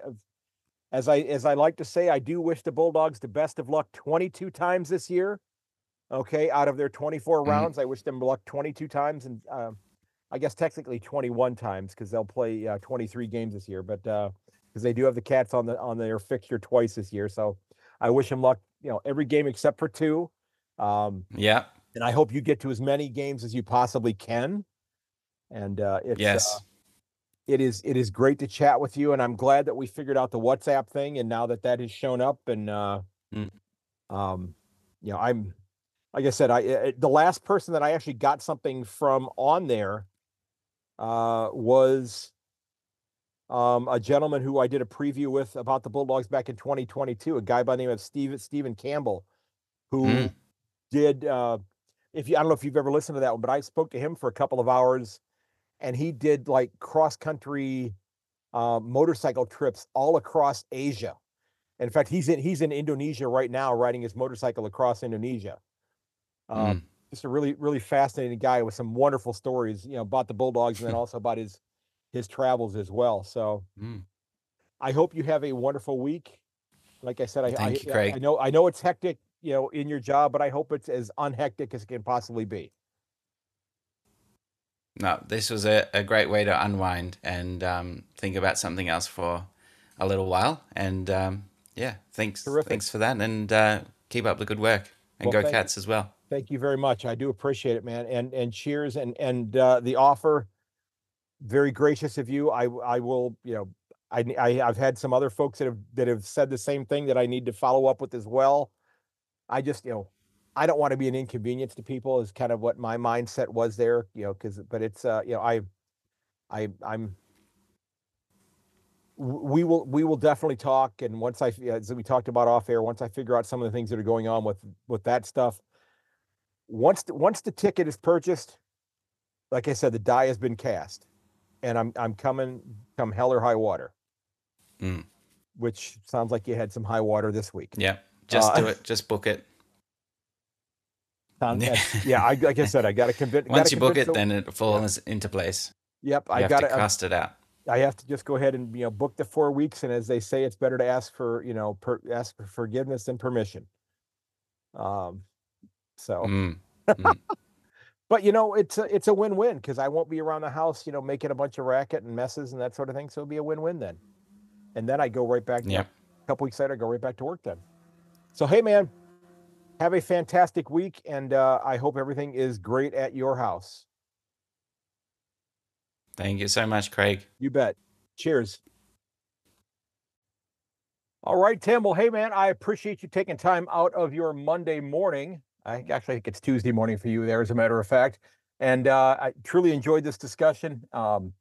as I as I like to say, I do wish the Bulldogs the best of luck 22 times this year. Okay, out of their 24 Mhm. rounds, I wish them luck 22 times and um I guess technically 21 times because they'll play uh, 23 games this year, but uh because they do have the Cats on the on their fixture twice this year. So I wish them luck, you know, every game except for two. Um, Yeah. and I hope you get to as many games as you possibly can. And uh, it's Yes. uh, it is it is great to chat with you, and I'm glad that we figured out the WhatsApp thing, and now that that has shown up, and uh, Mm. um, you know, I'm like I said, I uh, the last person that I actually got something from on there uh, was um, a gentleman who I did a preview with about the Bulldogs back in 2022, a guy by the name of Steve Stephen Campbell, who Mm. did uh if you I don't know if you've ever listened to that one, but I spoke to him for a couple of hours and he did like cross country uh, motorcycle trips all across Asia. In fact, he's in he's in Indonesia right now riding his motorcycle across Indonesia. Um, Mm. just a really really fascinating guy with some wonderful stories, you know, about the Bulldogs and then also about his his travels as well. So Mm. I hope you have a wonderful week. Like I said, I, I, Thank you, I- Craig. I know I know it's hectic, you know, in your job, but I hope it's as unhectic as it can possibly be. No, this was a, a great way to unwind and um, think about something else for a little while. And um, yeah, thanks, Terrific. thanks for that, and uh, keep up the good work, and Well, go Cats as well. Thank you very much. I do appreciate it, man. And and cheers and and uh, the offer, very gracious of you. I I will, you know, I I I've had some other folks that have that have said the same thing that I need to follow up with as well. I just, you know, I don't want to be an inconvenience to people is kind of what my mindset was there, you know, because but it's uh, you know, I I I'm we will we will definitely talk and once I as we talked about off air, once I figure out some of the things that are going on with with that stuff, once the, once the ticket is purchased, like I said, the die has been cast, and I'm I'm coming come hell or high water, Mm. which sounds like you had some high water this week. Yeah, just Uh, do it. Just book it. Sound- Yeah. I, like I said, I got to convince. Once you book it, then it falls into place. yep, You I got to to. cast it out. I have to just go ahead and you know book the four weeks, and as they say, it's better to ask for you know per, ask for forgiveness than permission. Um, so. Mm. but you know it's a it's a win-win because i won't be around the house you know making a bunch of racket and messes and that sort of thing so it'll be a win-win then and then i go right back Yep. a couple weeks later I go right back to work then so hey man have a fantastic week and uh, i hope everything is great at your house Thank you so much, Craig. you bet cheers all right tim well hey man i appreciate you taking time out of your monday morning i actually think it's tuesday morning for you there as a matter of fact and uh, i truly enjoyed this discussion um,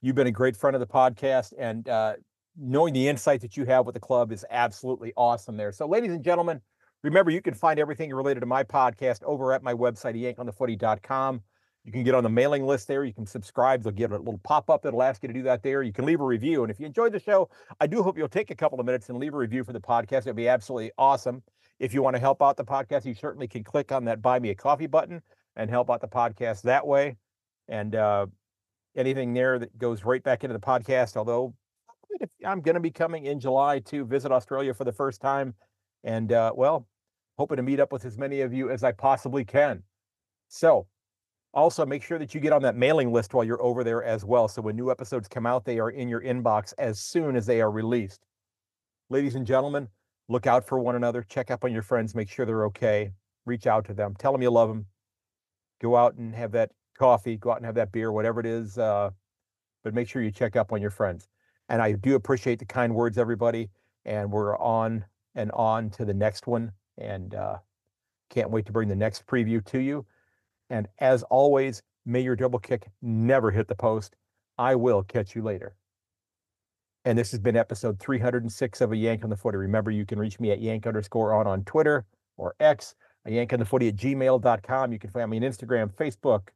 you've been a great friend of the podcast and uh, knowing the insight that you have with the club is absolutely awesome there so ladies and gentlemen remember you can find everything related to my podcast over at my website yankonthefooty.com you can get on the mailing list there. You can subscribe. They'll get a little pop up that'll ask you to do that there. You can leave a review. And if you enjoyed the show, I do hope you'll take a couple of minutes and leave a review for the podcast. It'd be absolutely awesome. If you want to help out the podcast, you certainly can click on that buy me a coffee button and help out the podcast that way. And uh, anything there that goes right back into the podcast. Although I'm going to be coming in July to visit Australia for the first time. And uh, well, hoping to meet up with as many of you as I possibly can. So, also, make sure that you get on that mailing list while you're over there as well. So when new episodes come out, they are in your inbox as soon as they are released. Ladies and gentlemen, look out for one another. Check up on your friends. Make sure they're okay. Reach out to them. Tell them you love them. Go out and have that coffee. Go out and have that beer, whatever it is. Uh, but make sure you check up on your friends. And I do appreciate the kind words, everybody. And we're on and on to the next one. And uh, Can't wait to bring the next preview to you. And as always, may your double kick never hit the post. I will catch you later. And this has been episode 306 of A Yank on the Footy. Remember, you can reach me at yank underscore on on Twitter or X, a yank on the footy at gmail.com. You can find me on Instagram, Facebook,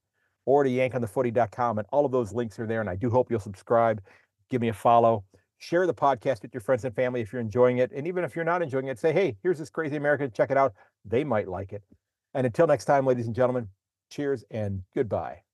or to yankonthefooty.com. And all of those links are there. And I do hope you'll subscribe, give me a follow, share the podcast with your friends and family if you're enjoying it. And even if you're not enjoying it, say, hey, here's this crazy American, check it out. They might like it. And until next time, ladies and gentlemen, cheers and goodbye.